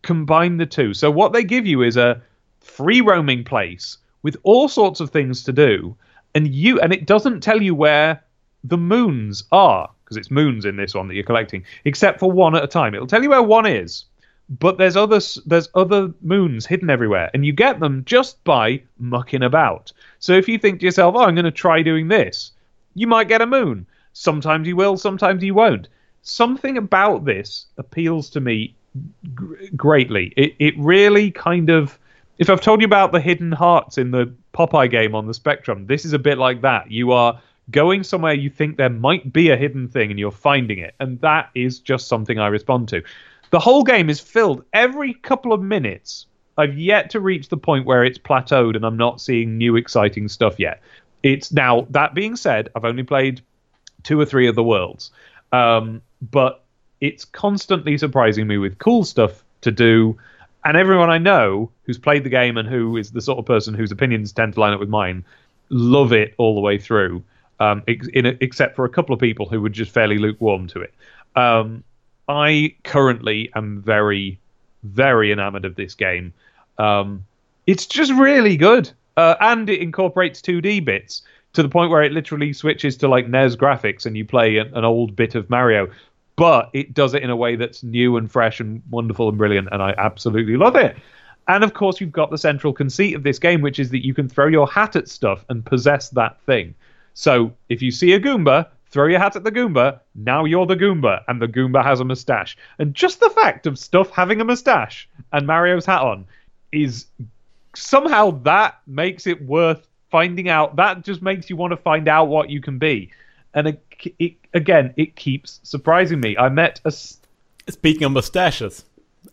combined the two. So what they give you is a free roaming place with all sorts of things to do, and you and it doesn't tell you where the moons are because it's moons in this one that you're collecting, except for one at a time. It'll tell you where one is, but there's other there's other moons hidden everywhere, and you get them just by mucking about. So if you think to yourself, "Oh, I'm going to try doing this," you might get a moon. Sometimes you will, sometimes you won't. Something about this appeals to me greatly. It it really kind of if I've told you about the hidden hearts in the Popeye game on the Spectrum, this is a bit like that. You are going somewhere you think there might be a hidden thing and you're finding it. And that is just something I respond to. The whole game is filled every couple of minutes. I've yet to reach the point where it's plateaued and I'm not seeing new exciting stuff yet. It's now, that being said, I've only played two or three of the worlds. Um, but it's constantly surprising me with cool stuff to do. And everyone I know who's played the game and who is the sort of person whose opinions tend to line up with mine love it all the way through um, ex- a, except for a couple of people who were just fairly lukewarm to it. Um, I currently am very, very enamored of this game. Um, it's just really good, uh, and it incorporates 2D bits to the point where it literally switches to like NES graphics, and you play an, an old bit of Mario. But it does it in a way that's new and fresh and wonderful and brilliant, and I absolutely love it. And of course, you've got the central conceit of this game, which is that you can throw your hat at stuff and possess that thing. So if you see a Goomba, throw your hat at the Goomba. Now you're the Goomba, and the Goomba has a mustache. And just the fact of stuff having a mustache and Mario's hat on is somehow that makes it worth finding out. That just makes you want to find out what you can be. And it, it, again, it keeps surprising me. I met a. Speaking of mustaches,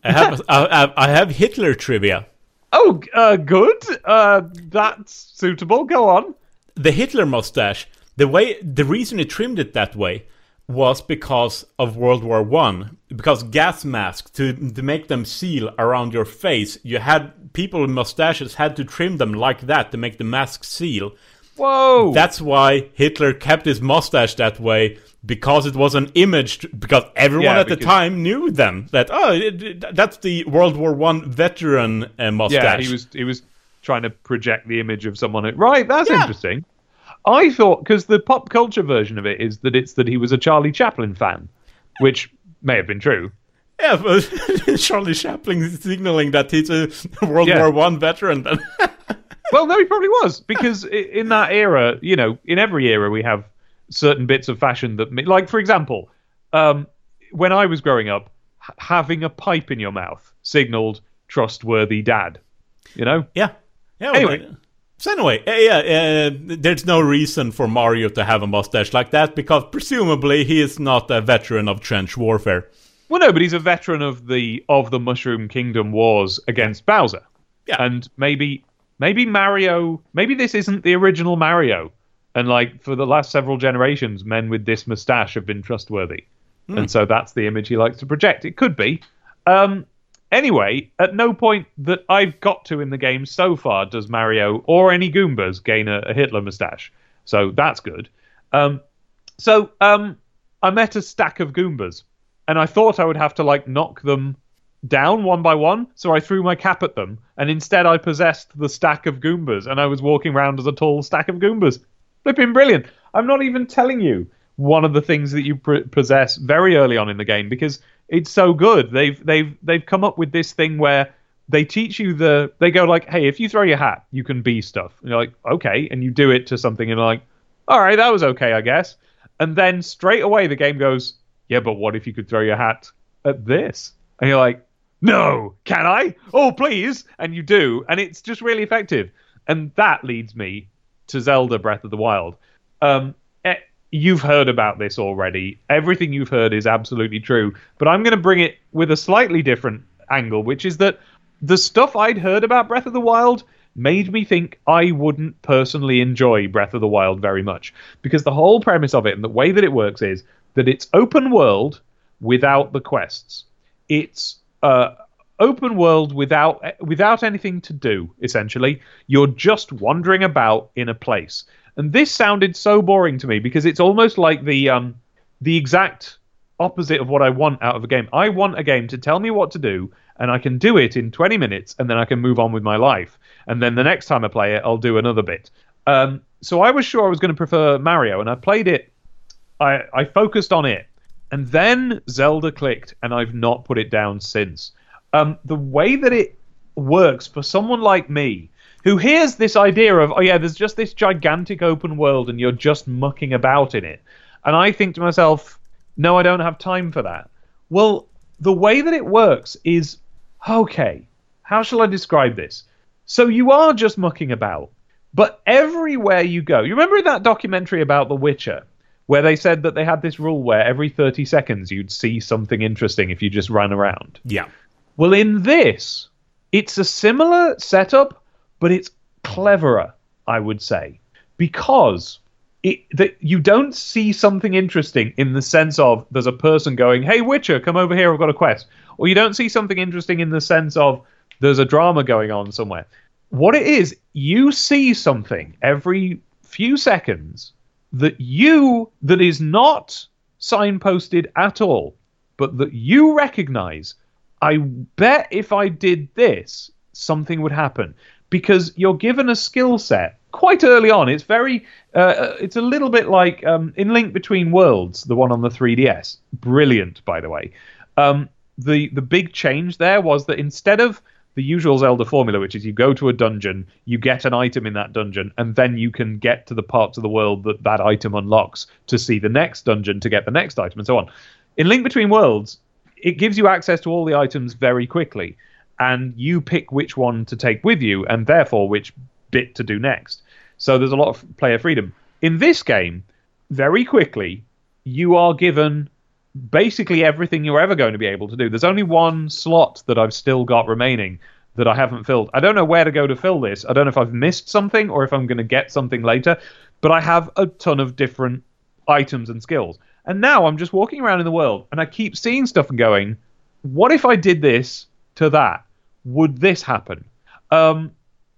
I have I, I have Hitler trivia. Oh, uh, good. Uh, that's suitable. Go on the Hitler mustache, the way the reason it trimmed it that way was because of World War One. Because gas masks to to make them seal around your face, you had people with mustaches had to trim them like that to make the mask seal. Whoa! That's why Hitler kept his mustache that way because it was an image. Because everyone yeah, at because... the time knew them that oh, it, it, that's the World War One veteran uh, mustache. Yeah, he was he was trying to project the image of someone. Who, right, that's yeah. interesting. I thought because the pop culture version of it is that it's that he was a Charlie Chaplin fan, which may have been true. Yeah, but Charlie Chaplin signaling that he's a World yeah. War One veteran. Then. well, no, he probably was because in that era, you know, in every era we have certain bits of fashion that, like for example, um, when I was growing up, having a pipe in your mouth signaled trustworthy dad. You know? Yeah. Yeah. Anyway. So anyway, uh, yeah, uh, there's no reason for Mario to have a mustache like that because presumably he is not a veteran of trench warfare. Well, no, but he's a veteran of the of the Mushroom Kingdom wars against Bowser. Yeah, and maybe maybe Mario, maybe this isn't the original Mario, and like for the last several generations, men with this mustache have been trustworthy, mm. and so that's the image he likes to project. It could be. Um, Anyway, at no point that I've got to in the game so far does Mario or any Goombas gain a, a Hitler mustache. So that's good. Um, so um, I met a stack of Goombas, and I thought I would have to like knock them down one by one. So I threw my cap at them, and instead I possessed the stack of Goombas, and I was walking around as a tall stack of Goombas. Flipping brilliant! I'm not even telling you one of the things that you possess very early on in the game because it's so good. They've they've they've come up with this thing where they teach you the they go like, hey, if you throw your hat, you can be stuff. And you're like, okay, and you do it to something, and like, all right, that was okay, I guess. And then straight away the game goes, yeah, but what if you could throw your hat at this? And you're like, no, can I? Oh, please! And you do, and it's just really effective. And that leads me to Zelda Breath of the Wild. Um, you've heard about this already. Everything you've heard is absolutely true. But I'm going to bring it with a slightly different angle, which is that the stuff I'd heard about Breath of the Wild made me think I wouldn't personally enjoy Breath of the Wild very much. Because the whole premise of it and the way that it works is that it's open world without the quests. It's uh, open world without without anything to do. Essentially, you're just wandering about in a place. And this sounded so boring to me because it's almost like the um, the exact opposite of what I want out of a game. I want a game to tell me what to do, and I can do it in 20 minutes, and then I can move on with my life. And then the next time I play it, I'll do another bit. Um, so I was sure I was going to prefer Mario, and I played it. I, I focused on it, and then Zelda clicked, and I've not put it down since. Um, the way that it works for someone like me, who hears this idea of, oh yeah, there's just this gigantic open world, and you're just mucking about in it, and I think to myself, no, I don't have time for that. Well, the way that it works is okay. How shall I describe this? So you are just mucking about, but everywhere you go, you remember that documentary about The Witcher, where they said that they had this rule where every 30 seconds you'd see something interesting if you just ran around? Yeah. Well, in this, it's a similar setup, but it's cleverer, I would say, because it, that you don't see something interesting in the sense of there's a person going, "Hey, Witcher, come over here. I've got a quest," or you don't see something interesting in the sense of there's a drama going on somewhere. What it is, you see something every few seconds that you that is not signposted at all, but that you recognize. I bet if I did this, something would happen because you're given a skill set quite early on. It's very, uh, it's a little bit like um, in Link Between Worlds, the one on the 3DS. Brilliant, by the way. Um, the the big change there was that instead of the usual Zelda formula, which is you go to a dungeon, you get an item in that dungeon, and then you can get to the parts of the world that that item unlocks to see the next dungeon to get the next item, and so on. In Link Between Worlds, it gives you access to all the items very quickly, and you pick which one to take with you, and therefore which bit to do next. So there's a lot of player freedom. In this game, very quickly, you are given basically everything you're ever going to be able to do. There's only one slot that I've still got remaining that I haven't filled. I don't know where to go to fill this. I don't know if I've missed something or if I'm going to get something later, but I have a ton of different items and skills. And now I'm just walking around in the world and I keep seeing stuff and going, what if I did this to that? Would this happen? Um,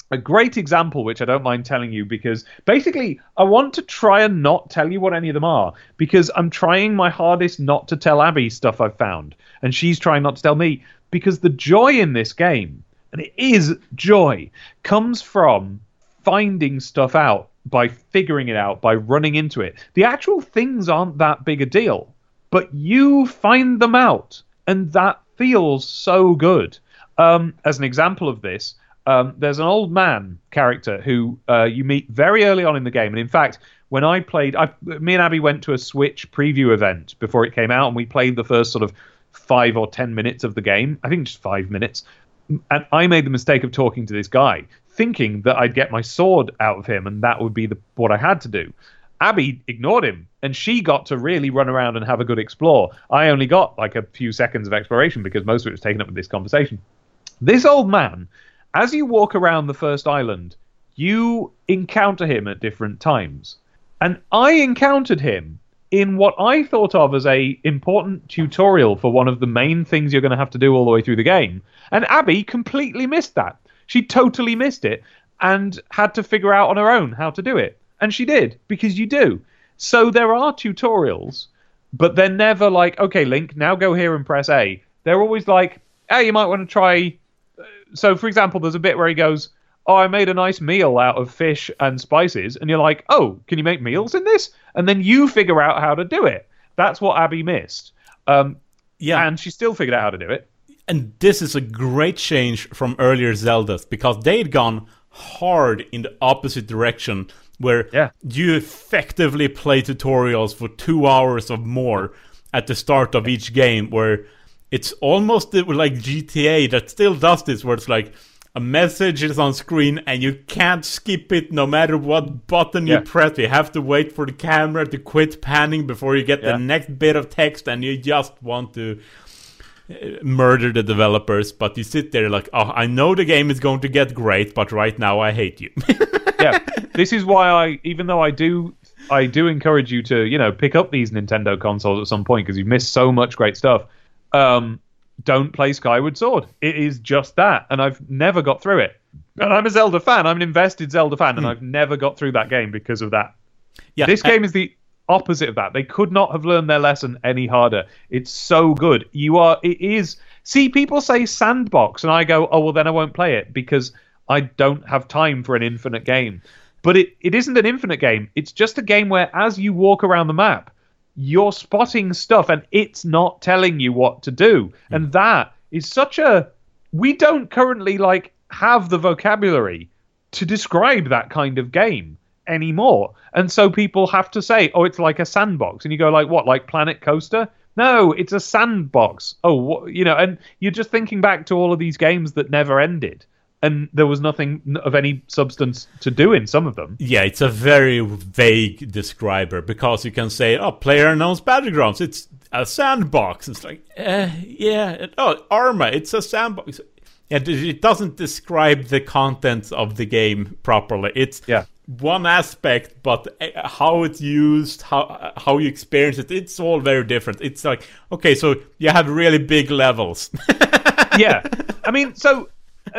a great example, which I don't mind telling you, because basically I want to try and not tell you what any of them are, because I'm trying my hardest not to tell Abby stuff I've found, and she's trying not to tell me, because the joy in this game, and it is joy, comes from finding stuff out by figuring it out, by running into it. The actual things aren't that big a deal, but you find them out, and that feels so good. Um, as an example of this, um, there's an old man character who uh, you meet very early on in the game, and in fact, when I played, I, me and Abby went to a Switch preview event before it came out, and we played the first sort of five or ten minutes of the game. I think just five minutes, and I made the mistake of talking to this guy, thinking that I'd get my sword out of him, and that would be the, what I had to do. Abby ignored him, and she got to really run around and have a good explore. I only got like a few seconds of exploration because most of it was taken up with this conversation. This old man as you walk around the first island, you encounter him at different times. And I encountered him in what I thought of as a important tutorial for one of the main things you're going to have to do all the way through the game. And Abby completely missed that. She totally missed it and had to figure out on her own how to do it. And she did, because you do. So there are tutorials, but they're never like, okay, Link, now go here and press A. They're always like, hey, you might want to try so for example, there's a bit where he goes, "Oh, I made a nice meal out of fish and spices," and you're like, "Oh, can you make meals in this?" And then you figure out how to do it. That's what Abby missed. Um, Yeah. and she still figured out how to do it. And this is a great change from earlier Zeldas because they'd gone hard in the opposite direction where Yeah. you effectively play tutorials for two hours or more at the start of each game where it's almost like GTA that still does this where it's like a message is on screen and you can't skip it no matter what button you press. You have to wait for the camera to quit panning before you get Yeah. the next bit of text and you just want to uh, murder the developers. But you sit there like, oh, I know the game is going to get great, but right now I hate you. yeah, this is why I, even though I do, I do encourage you to, you know, pick up these Nintendo consoles at some point because you've missed so much great stuff. Um, don't play Skyward Sword. It is just that, and I've never got through it. And I'm a Zelda fan. I'm an invested Zelda fan, and I've never got through that game because of that. yeah, This game is the opposite of that. They could not have learned their lesson any harder. It's so good. You are. It is. See, people say sandbox, and I go, oh well, then I won't play it because I don't have time for an infinite game. But it, it isn't an infinite game. It's just a game where, as you walk around the map, you're spotting stuff, and it's not telling you what to do. Hmm. And that is such a. We don't currently like have the vocabulary to describe that kind of game anymore. And so people have to say, "Oh, it's like a sandbox," and you go, "Like what? Like Planet Coaster?" No, it's a sandbox. Oh, what, you know, and you're just thinking back to all of these games that never ended, and there was nothing of any substance to do in some of them. Yeah, it's a very vague describer because you can say, "Oh, player unknown's battlegrounds." It's a sandbox. It's like, uh, yeah. Oh, Arma. It's a sandbox. Yeah, it- doesn't describe the contents of the game properly. It's Yeah. one aspect, but uh, how it's used, how how you experience it, it's all very different. It's like, okay, so you have really big levels. yeah. I mean, so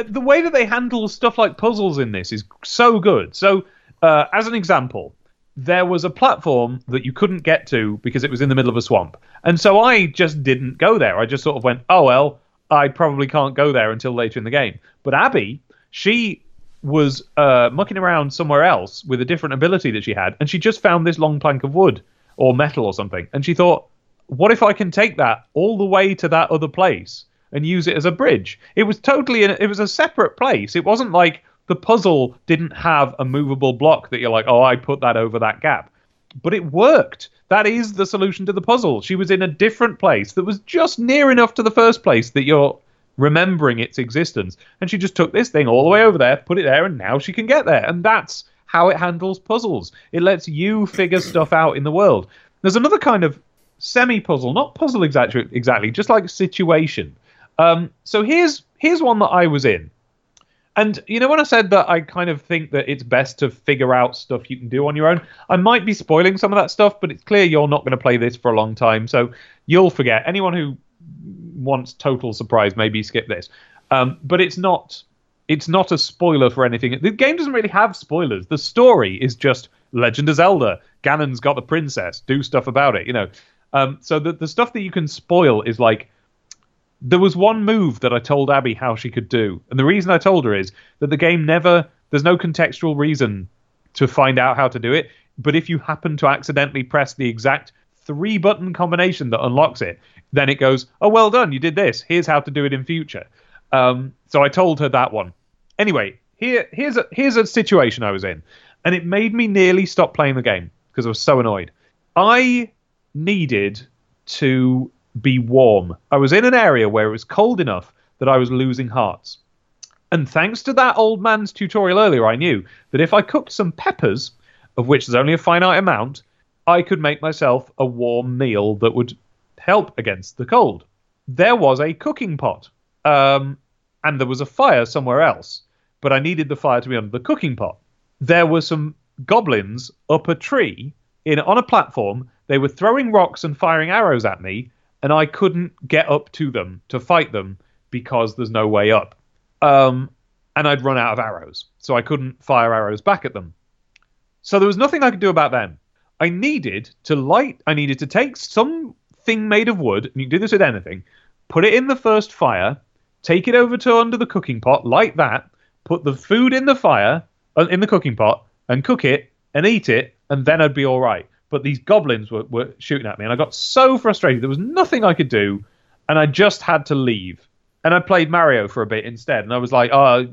the way that they handle stuff like puzzles in this is so good. So, uh, as an example, there was a platform that you couldn't get to because it was in the middle of a swamp. And so I just didn't go there. I just sort of went, oh, well, I probably can't go there until later in the game. But Abby, she was uh, mucking around somewhere else with a different ability that she had, and she just found this long plank of wood or metal or something. And she thought, what if I can take that all the way to that other place and use it as a bridge? It was totally, in, it was a separate place. It wasn't like the puzzle didn't have a movable block that you're like, oh, I put that over that gap. But it worked. That is the solution to the puzzle. She was in a different place that was just near enough to the first place that you're remembering its existence. And she just took this thing all the way over there, put it there, and now she can get there. And that's how it handles puzzles. It lets you figure stuff out in the world. There's another kind of semi puzzle, not puzzle exactly, exactly, just like situation. Um, so here's here's one that I was in. And you know when I said that I kind of think that it's best to figure out stuff you can do on your own, I might be spoiling some of that stuff, but it's clear you're not going to play this for a long time, so you'll forget. Anyone who wants total surprise, maybe skip this. Um, but it's not it's not a spoiler for anything. The game doesn't really have spoilers. The story is just Legend of Zelda. Ganon's got the princess. Do stuff about it, you know. Um, so the the stuff that you can spoil is like there was one move that I told Abby how she could do, and the reason I told her is that the game never there's no contextual reason to find out how to do it. But if you happen to accidentally press the exact three button combination that unlocks it, then it goes, "Oh, well done, you did this. Here's how to do it in future." Um, so I told her that one. Anyway, here here's a here's a situation I was in, and it made me nearly stop playing the game because I was so annoyed. I needed to be warm. I was in an area where it was cold enough that I was losing hearts. And thanks to that old man's tutorial earlier, I knew that if I cooked some peppers, of which there's only a finite amount, I could make myself a warm meal that would help against the cold. There was a cooking pot, um, and there was a fire somewhere else, but I needed the fire to be under the cooking pot. There were some goblins up a tree in on a platform. They were throwing rocks and firing arrows at me, and I couldn't get up to them to fight them because there's no way up. Um, and I'd run out of arrows, so I couldn't fire arrows back at them. So there was nothing I could do about them. I needed to light. I needed to take something made of wood, and you can do this with anything. Put it in the first fire, take it over to under the cooking pot, light that, put the food in the fire, uh, in the cooking pot, and cook it and eat it, and then I'd be all right. But these goblins were, were shooting at me, and I got so frustrated. There was nothing I could do, and I just had to leave. And I played Mario for a bit instead, and I was like, oh,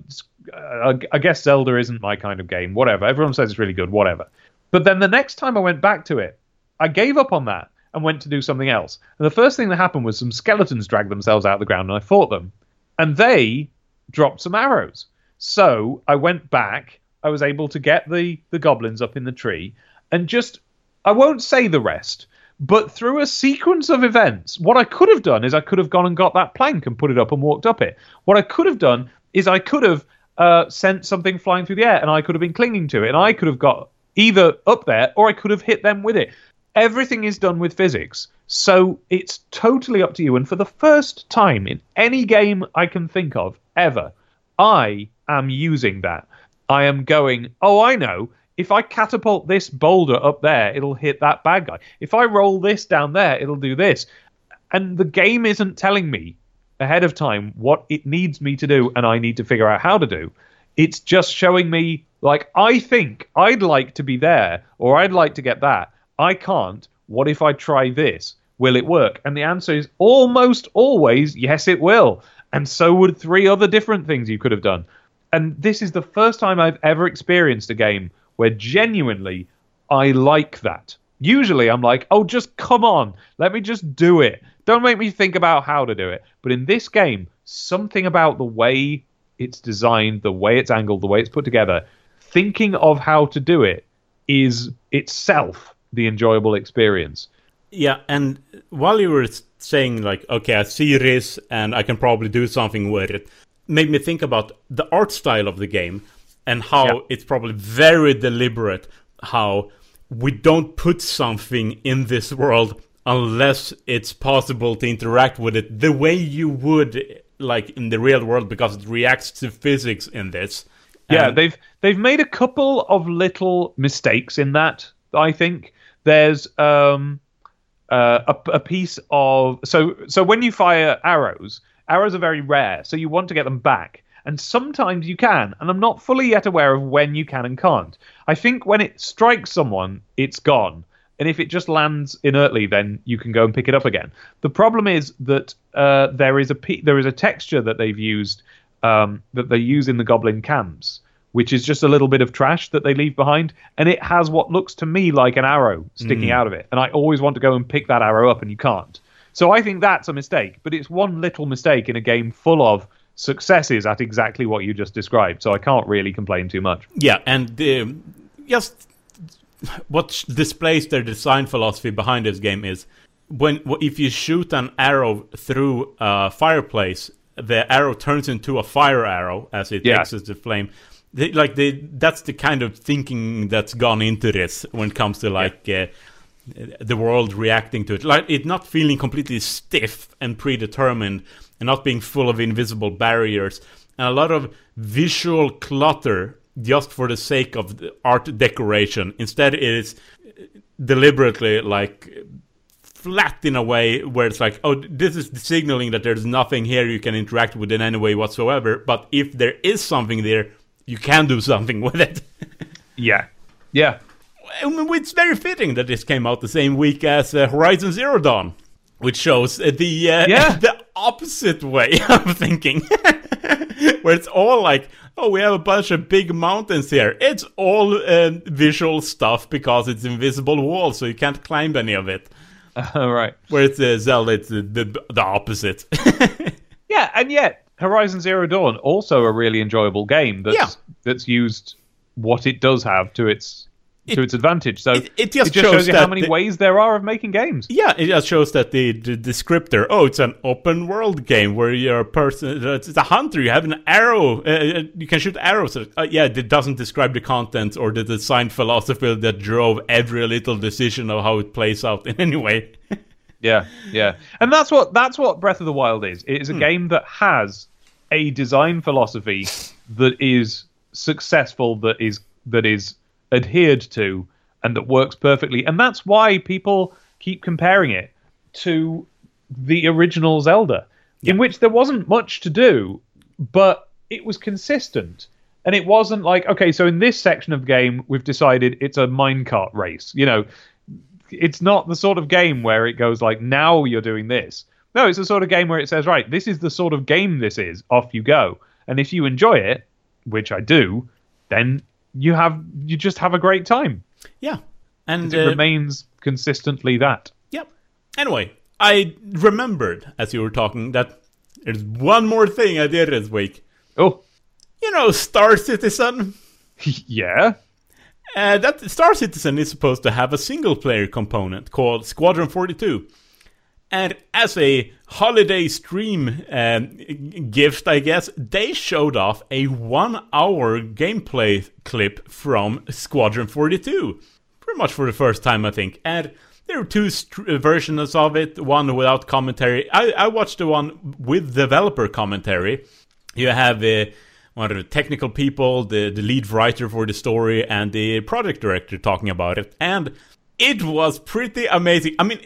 uh, I guess Zelda isn't my kind of game. Whatever. Everyone says it's really good. Whatever. But then the next time I went back to it, I gave up on that and went to do something else. And the first thing that happened was some skeletons dragged themselves out of the ground, and I fought them. And they dropped some arrows. So I went back. I was able to get the the goblins up in the tree, and just I won't say the rest, but through a sequence of events, what I could have done is I could have gone and got that plank and put it up and walked up it. What I could have done is I could have uh, sent something flying through the air and I could have been clinging to it and I could have got either up there or I could have hit them with it. Everything is done with physics, so it's totally up to you. And for the first time in any game I can think of ever, I am using that. I am going, oh, I know. If I catapult this boulder up there, it'll hit that bad guy. If I roll this down there, it'll do this. And the game isn't telling me ahead of time what it needs me to do and I need to figure out how to do. It's just showing me, like, I think I'd like to be there or I'd like to get that. I can't. What if I try this? Will it work? And the answer is almost always yes, it will. And so would three other different things you could have done. And this is the first time I've ever experienced a game where genuinely I like that. Usually I'm like, oh, just come on, let me just do it. Don't make me think about how to do it. But in this game, something about the way it's designed, the way it's angled, the way it's put together, thinking of how to do it is itself the enjoyable experience. Yeah, and while you were saying like, okay, I see this and I can probably do something with it, made me think about the art style of the game and how yeah. it's probably very deliberate how we don't put something in this world unless it's possible to interact with it the way you would like in the real world because it reacts to physics in this. Yeah, and they've they've made a couple of little mistakes in that. I think there's um uh, a, a piece of so so when you fire arrows, arrows are very rare, so you want to get them back. And sometimes you can, and I'm not fully yet aware of when you can and can't. I think when it strikes someone, it's gone. And if it just lands inertly, then you can go and pick it up again. The problem is that uh, there is a there is a texture that they've used um, that they use in the goblin camps, which is just a little bit of trash that they leave behind, and it has what looks to me like an arrow sticking mm. out of it. And I always want to go and pick that arrow up, and you can't. So I think that's a mistake, but it's one little mistake in a game full of successes at exactly what you just described. So I can't really complain too much. Yeah, and uh, just what displays their design philosophy behind this game is when if you shoot an arrow through a fireplace, the arrow turns into a fire arrow as it yeah. exits the flame. They, like they, that's the kind of thinking that's gone into this when it comes to like. Yeah. Uh, the world reacting to it, like it not feeling completely stiff and predetermined, and not being full of invisible barriers and a lot of visual clutter just for the sake of the art decoration. Instead, it is deliberately like flat in a way where it's like, oh, this is signaling that there's nothing here you can interact with in any way whatsoever. But if there is something there, you can do something with it. yeah, yeah. It's very fitting that this came out the same week as uh, Horizon Zero Dawn which shows the uh, yeah. the opposite way of thinking, where it's all like, oh, we have a bunch of big mountains here. It's all uh, visual stuff because it's invisible wall, so you can't climb any of it. Uh, right. Where it's uh, Zelda, it's the, the, the opposite. yeah, and yet Horizon Zero Dawn also a really enjoyable game that's yeah. that's used what it does have to its it, to its advantage. So it, it just, it just shows, shows, you how many the, ways there are of making games. Yeah, it just shows that the, the descriptor. Oh, it's an open world game where you're a person. It's a hunter. You have an arrow. Uh, uh you can shoot arrows. Uh, yeah, it doesn't describe the content or the design philosophy that drove every little decision of how it plays out in any way. yeah, yeah, and that's what that's what Breath of the Wild is. It is a hmm. game that has a design philosophy that is successful. That is that is adhered to and that works perfectly. And that's why people keep comparing it to the original Zelda, yeah. in which there wasn't much to do, but it was consistent. And it wasn't like, okay, so in this section of the game, we've decided it's a minecart race. You know, it's not the sort of game where it goes like, now you're doing this. No, it's the sort of game where it says, right, this is the sort of game this is. Off you go. And if you enjoy it, which I do, then you have you just have a great time. Yeah, and it uh, remains consistently that. Yep. Anyway, I remembered as you were talking that there's one more thing I did this week. Oh, You know, Star Citizen. yeah. Uh, that Star Citizen is supposed to have a single player component called Squadron 42. And as a holiday stream um, gift, I guess, they showed off a one hour gameplay clip from Squadron 42. Pretty much for the first time, I think. And there are two st- versions of it one without commentary. I, I watched the one with developer commentary. You have uh, one of the technical people, the, the lead writer for the story, and the project director talking about it. And it was pretty amazing. I mean,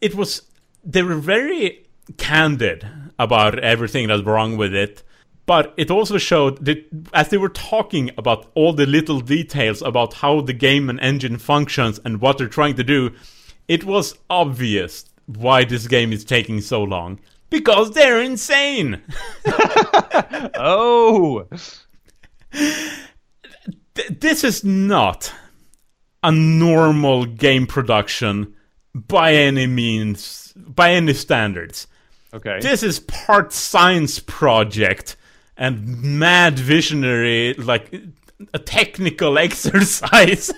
it was. They were very candid about everything that's wrong with it. But it also showed that as they were talking about all the little details about how the game and engine functions and what they're trying to do, it was obvious why this game is taking so long. Because they're insane! Oh, this is not a normal game production by any means, by any standards. okay. This is part science project and mad visionary, like a technical exercise.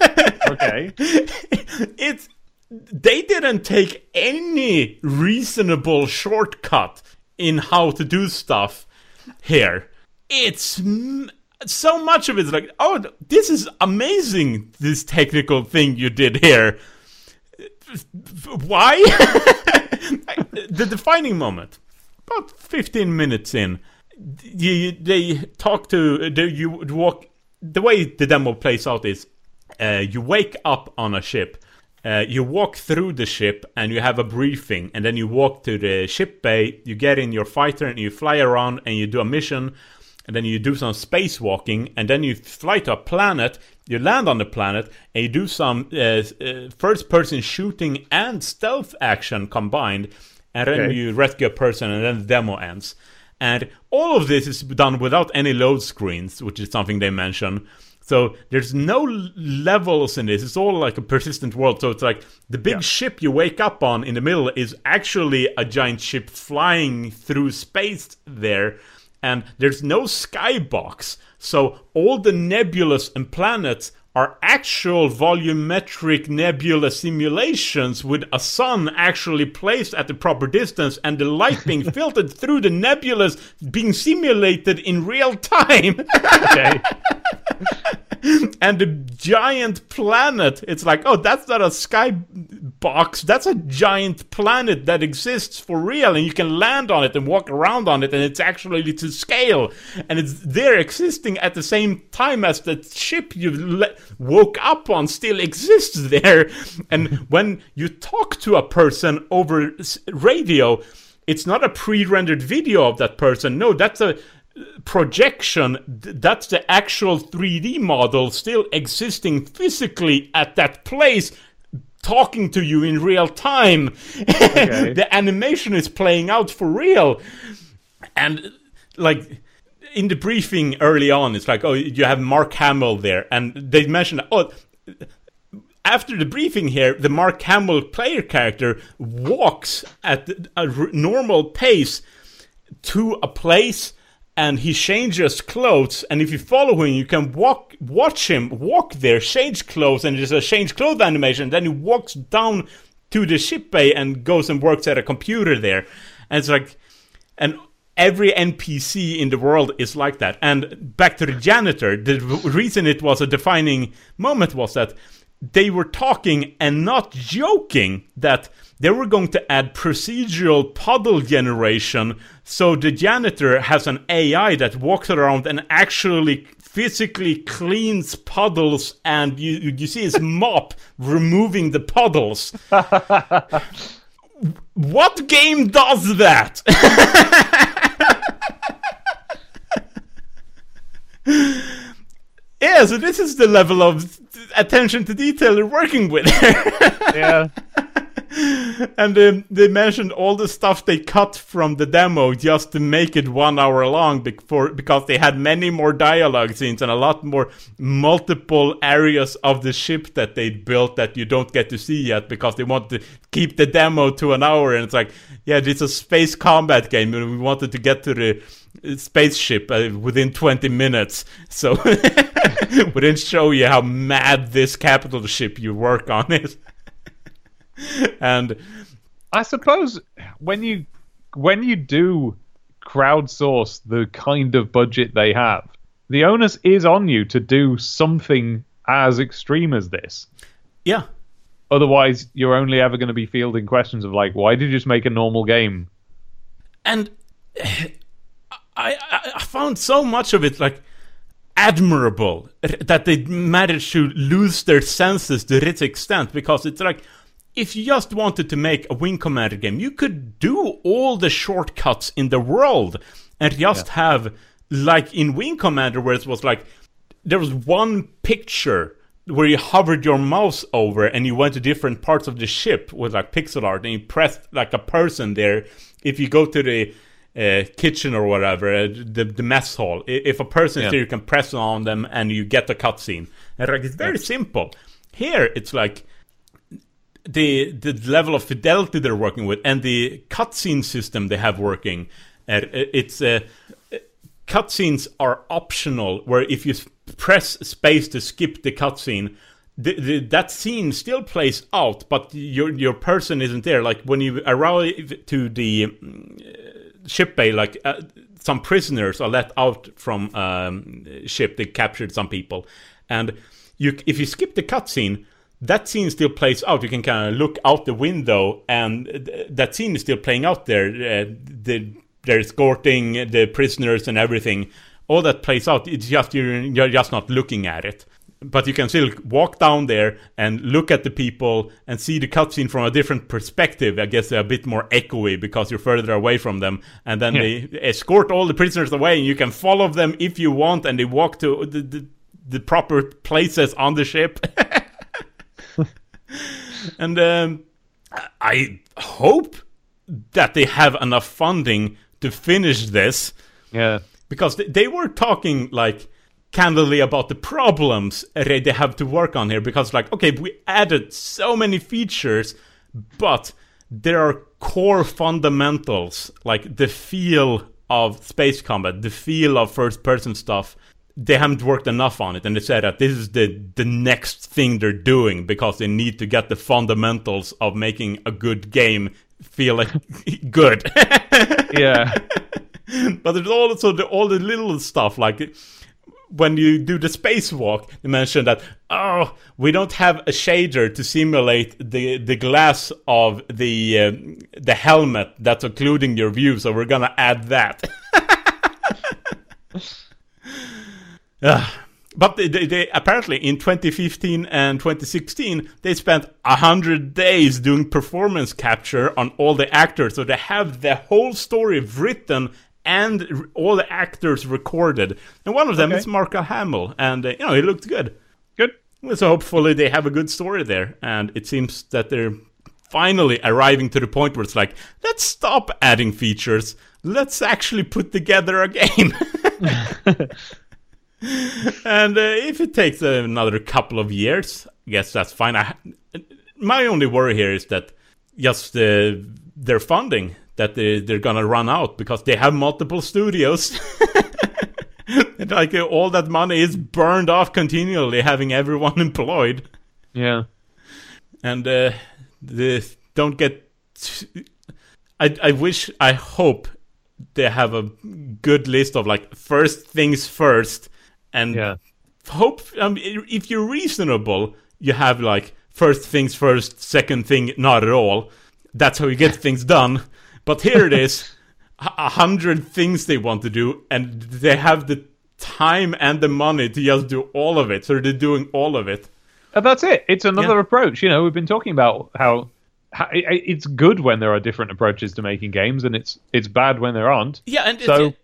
okay. it's they didn't take any reasonable shortcut in how to do stuff here. It's m- so much of it's like, oh, this is amazing. This technical thing you did here. Why? the defining moment, about 15 minutes in, you, they talk to they, you walk. The way the demo plays out is, uh, you wake up on a ship. Uh, you walk through the ship and you have a briefing, and then you walk to the ship bay. You get in your fighter and you fly around and you do a mission, and then you do some spacewalking, and then you fly to a planet. You land on the planet and you do some uh, uh, first-person shooting and stealth action combined, and then Okay. you rescue a person, and then the demo ends. And all of this is done without any load screens, which is something they mention. So there's no levels in this. It's all like a persistent world. So it's like the big Yeah. ship you wake up on in the middle is actually a giant ship flying through space there. And there's no skybox. So all the nebulas and planets are actual volumetric nebula simulations with a sun actually placed at the proper distance and the light being filtered through the nebulas being simulated in real time. Okay. and the giant planet. It's like oh that's not a sky box that's a giant planet that exists for real and you can land on it and walk around on it and it's actually to scale. And it's there existing at the same time as the ship you le- woke up on still exists there. And when you talk to a person over radio it's not a pre-rendered video of that person. No that's a projection th- that's the actual 3D model still existing physically at that place talking to you in real time. The animation is playing out for real. And like in the briefing early on it's like oh you have Mark Hamill there. And they mentioned oh after the briefing here, the Mark Hamill player character walks at a r- normal pace to a place and he changes clothes and if you follow him you can walk watch him walk there change clothes and there's a change clothes animation. Then he walks down to the ship bay and goes and works at a computer there. And it's like and every npc in the world is like that. And back to the janitor the reason it was a defining moment was that they were talking and not joking that they were going to add procedural puddle generation so the janitor has an AI that walks around and actually physically cleans puddles and you, you see his mop removing the puddles. what game does that? yeah, so this is the level of attention to detail they're working with. Yeah. and they mentioned all the stuff they cut from the demo just to make it one hour long before, because they had many more dialogue scenes and a lot more multiple areas of the ship that they built that you don't get to see yet because they want to keep the demo to an hour and it's like yeah it's a space combat game and we wanted to get to the spaceship uh, within 20 minutes. So we didn't show you how mad this capital ship you work on is. And I suppose when you when you do crowdsource the kind of budget they have, the onus is on you to do something as extreme as this. yeah, Otherwise, you're only ever going to be fielding questions of like, why did you just make a normal game? and I, I found so much of it like admirable that they managed to lose their senses to this extent because it's like if you just wanted to make a wing commander game you could do all the shortcuts in the world and just have like in wing commander where it was like there was one picture where you hovered your mouse over and you went to different parts of the ship with like pixel art and you pressed like a person there. If you go to the uh, kitchen or whatever uh, the, the mess hall if a person is Yeah. there you can press on them and you get the cutscene. And like it's very simple. Here it's like the the level of fidelity they're working with and the cutscene system they have working uh, it's uh, cutscenes are optional where if you press space to skip the cutscene the, the, that scene still plays out but your your person isn't there. Like when you arrive to the mm, ship bay like uh, some prisoners are let out from um, ship. They captured some people. And you if you skip the cutscene that scene still plays out. You can kind of look out the window, and th- that scene is still playing out there. Uh, the, they're escorting the prisoners and everything. All that plays out. It's just you're, you're just not looking at it, but you can still walk down there and look at the people and see the cutscene from a different perspective. I guess they're a bit more echoey because you're further away from them, and then Yeah. they escort all the prisoners away, and you can follow them if you want, and they walk to the, the, the proper places on the ship. and um, I hope that they have enough funding to finish this Yeah. because they- were talking like candidly about the problems uh, they they have to work on here because like okay we added so many features but there are core fundamentals like the feel of space combat the feel of first person stuff they haven't worked enough on it and they said that this is the the next thing they're doing because they need to get the fundamentals of making a good game feel like good Yeah. but there's also the, all the little stuff like when you do the spacewalk, they mention that oh, we don't have a shader to simulate the the glass of the um, the helmet that's occluding your view, so we're gonna add that. Ah, but they, they, they apparently in 2015 and 2016 they spent a hundred days doing performance capture on all the actors, so they have the whole story written and all the actors recorded. And one of them Okay. is Mark Hamill, and uh, you know he looked good. Good. So hopefully they have a good story there, and it seems that they're finally arriving to the point where it's like, let's stop adding features. Let's actually put together a game. and uh, if it takes another couple of years, I guess that's fine. I, my only worry here is that just uh, their funding that they, they're gonna run out because they have multiple studios. And, like uh, all that money is burned off continually, having everyone employed, Yeah. and uh, the don't get. I I wish I hope they have a good list of like first things first, and Yeah. hope um, if you're reasonable, you have like first things first, second thing not at all. That's how you get things done. But here it is, a hundred things they want to do, and they have the time and the money to just do all of it. So they're doing all of it. And that's it. It's another Yeah. approach. You know, we've been talking about how, how i- i- it's good when there are different approaches to making games, and it's it's bad when there aren't. Yeah, and So- it's,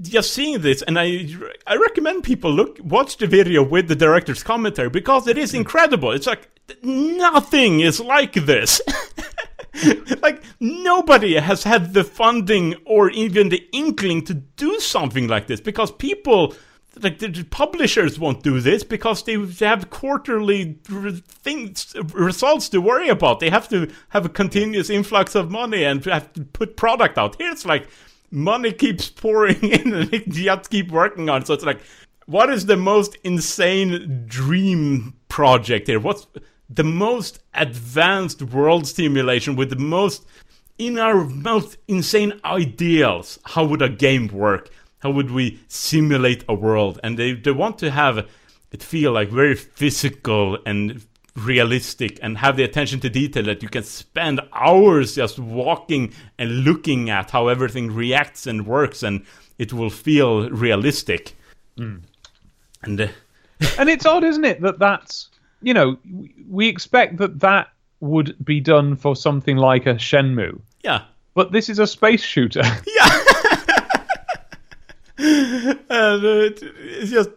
just seeing this, and I I recommend people look watch the video with the director's commentary because it is hmm. incredible. It's like nothing is like this. like nobody has had the funding or even the inkling to do something like this because people like the publishers won't do this because they have quarterly things results to worry about they have to have a continuous influx of money and have to put product out here it's like money keeps pouring in and they just keep working on it. So it's like, what is the most insane dream project here? What's the most advanced world simulation with the most in our most insane ideals? How would a game work? How would we simulate a world? And they, they want to have it feel like very physical and realistic and have the attention to detail that you can spend hours just walking and looking at how everything reacts and works and it will feel realistic. Mm. And uh, and it's odd, isn't it, that that's you know we expect that that would be done for something like a Shenmue, yeah, but this is a space shooter. yeah. and uh, it's just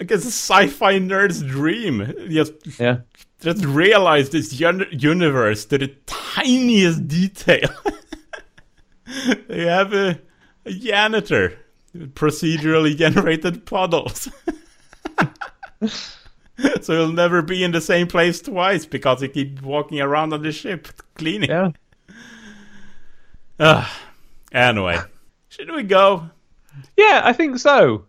I guess a sci-fi nerd's dream. Just yeah. just realize this universe to the tiniest detail. they have a, a janitor, procedurally generated puddles. so you'll never be in the same place twice because you keep walking around on the ship cleaning. Yeah. Uh, anyway, should we go? Yeah, I think so.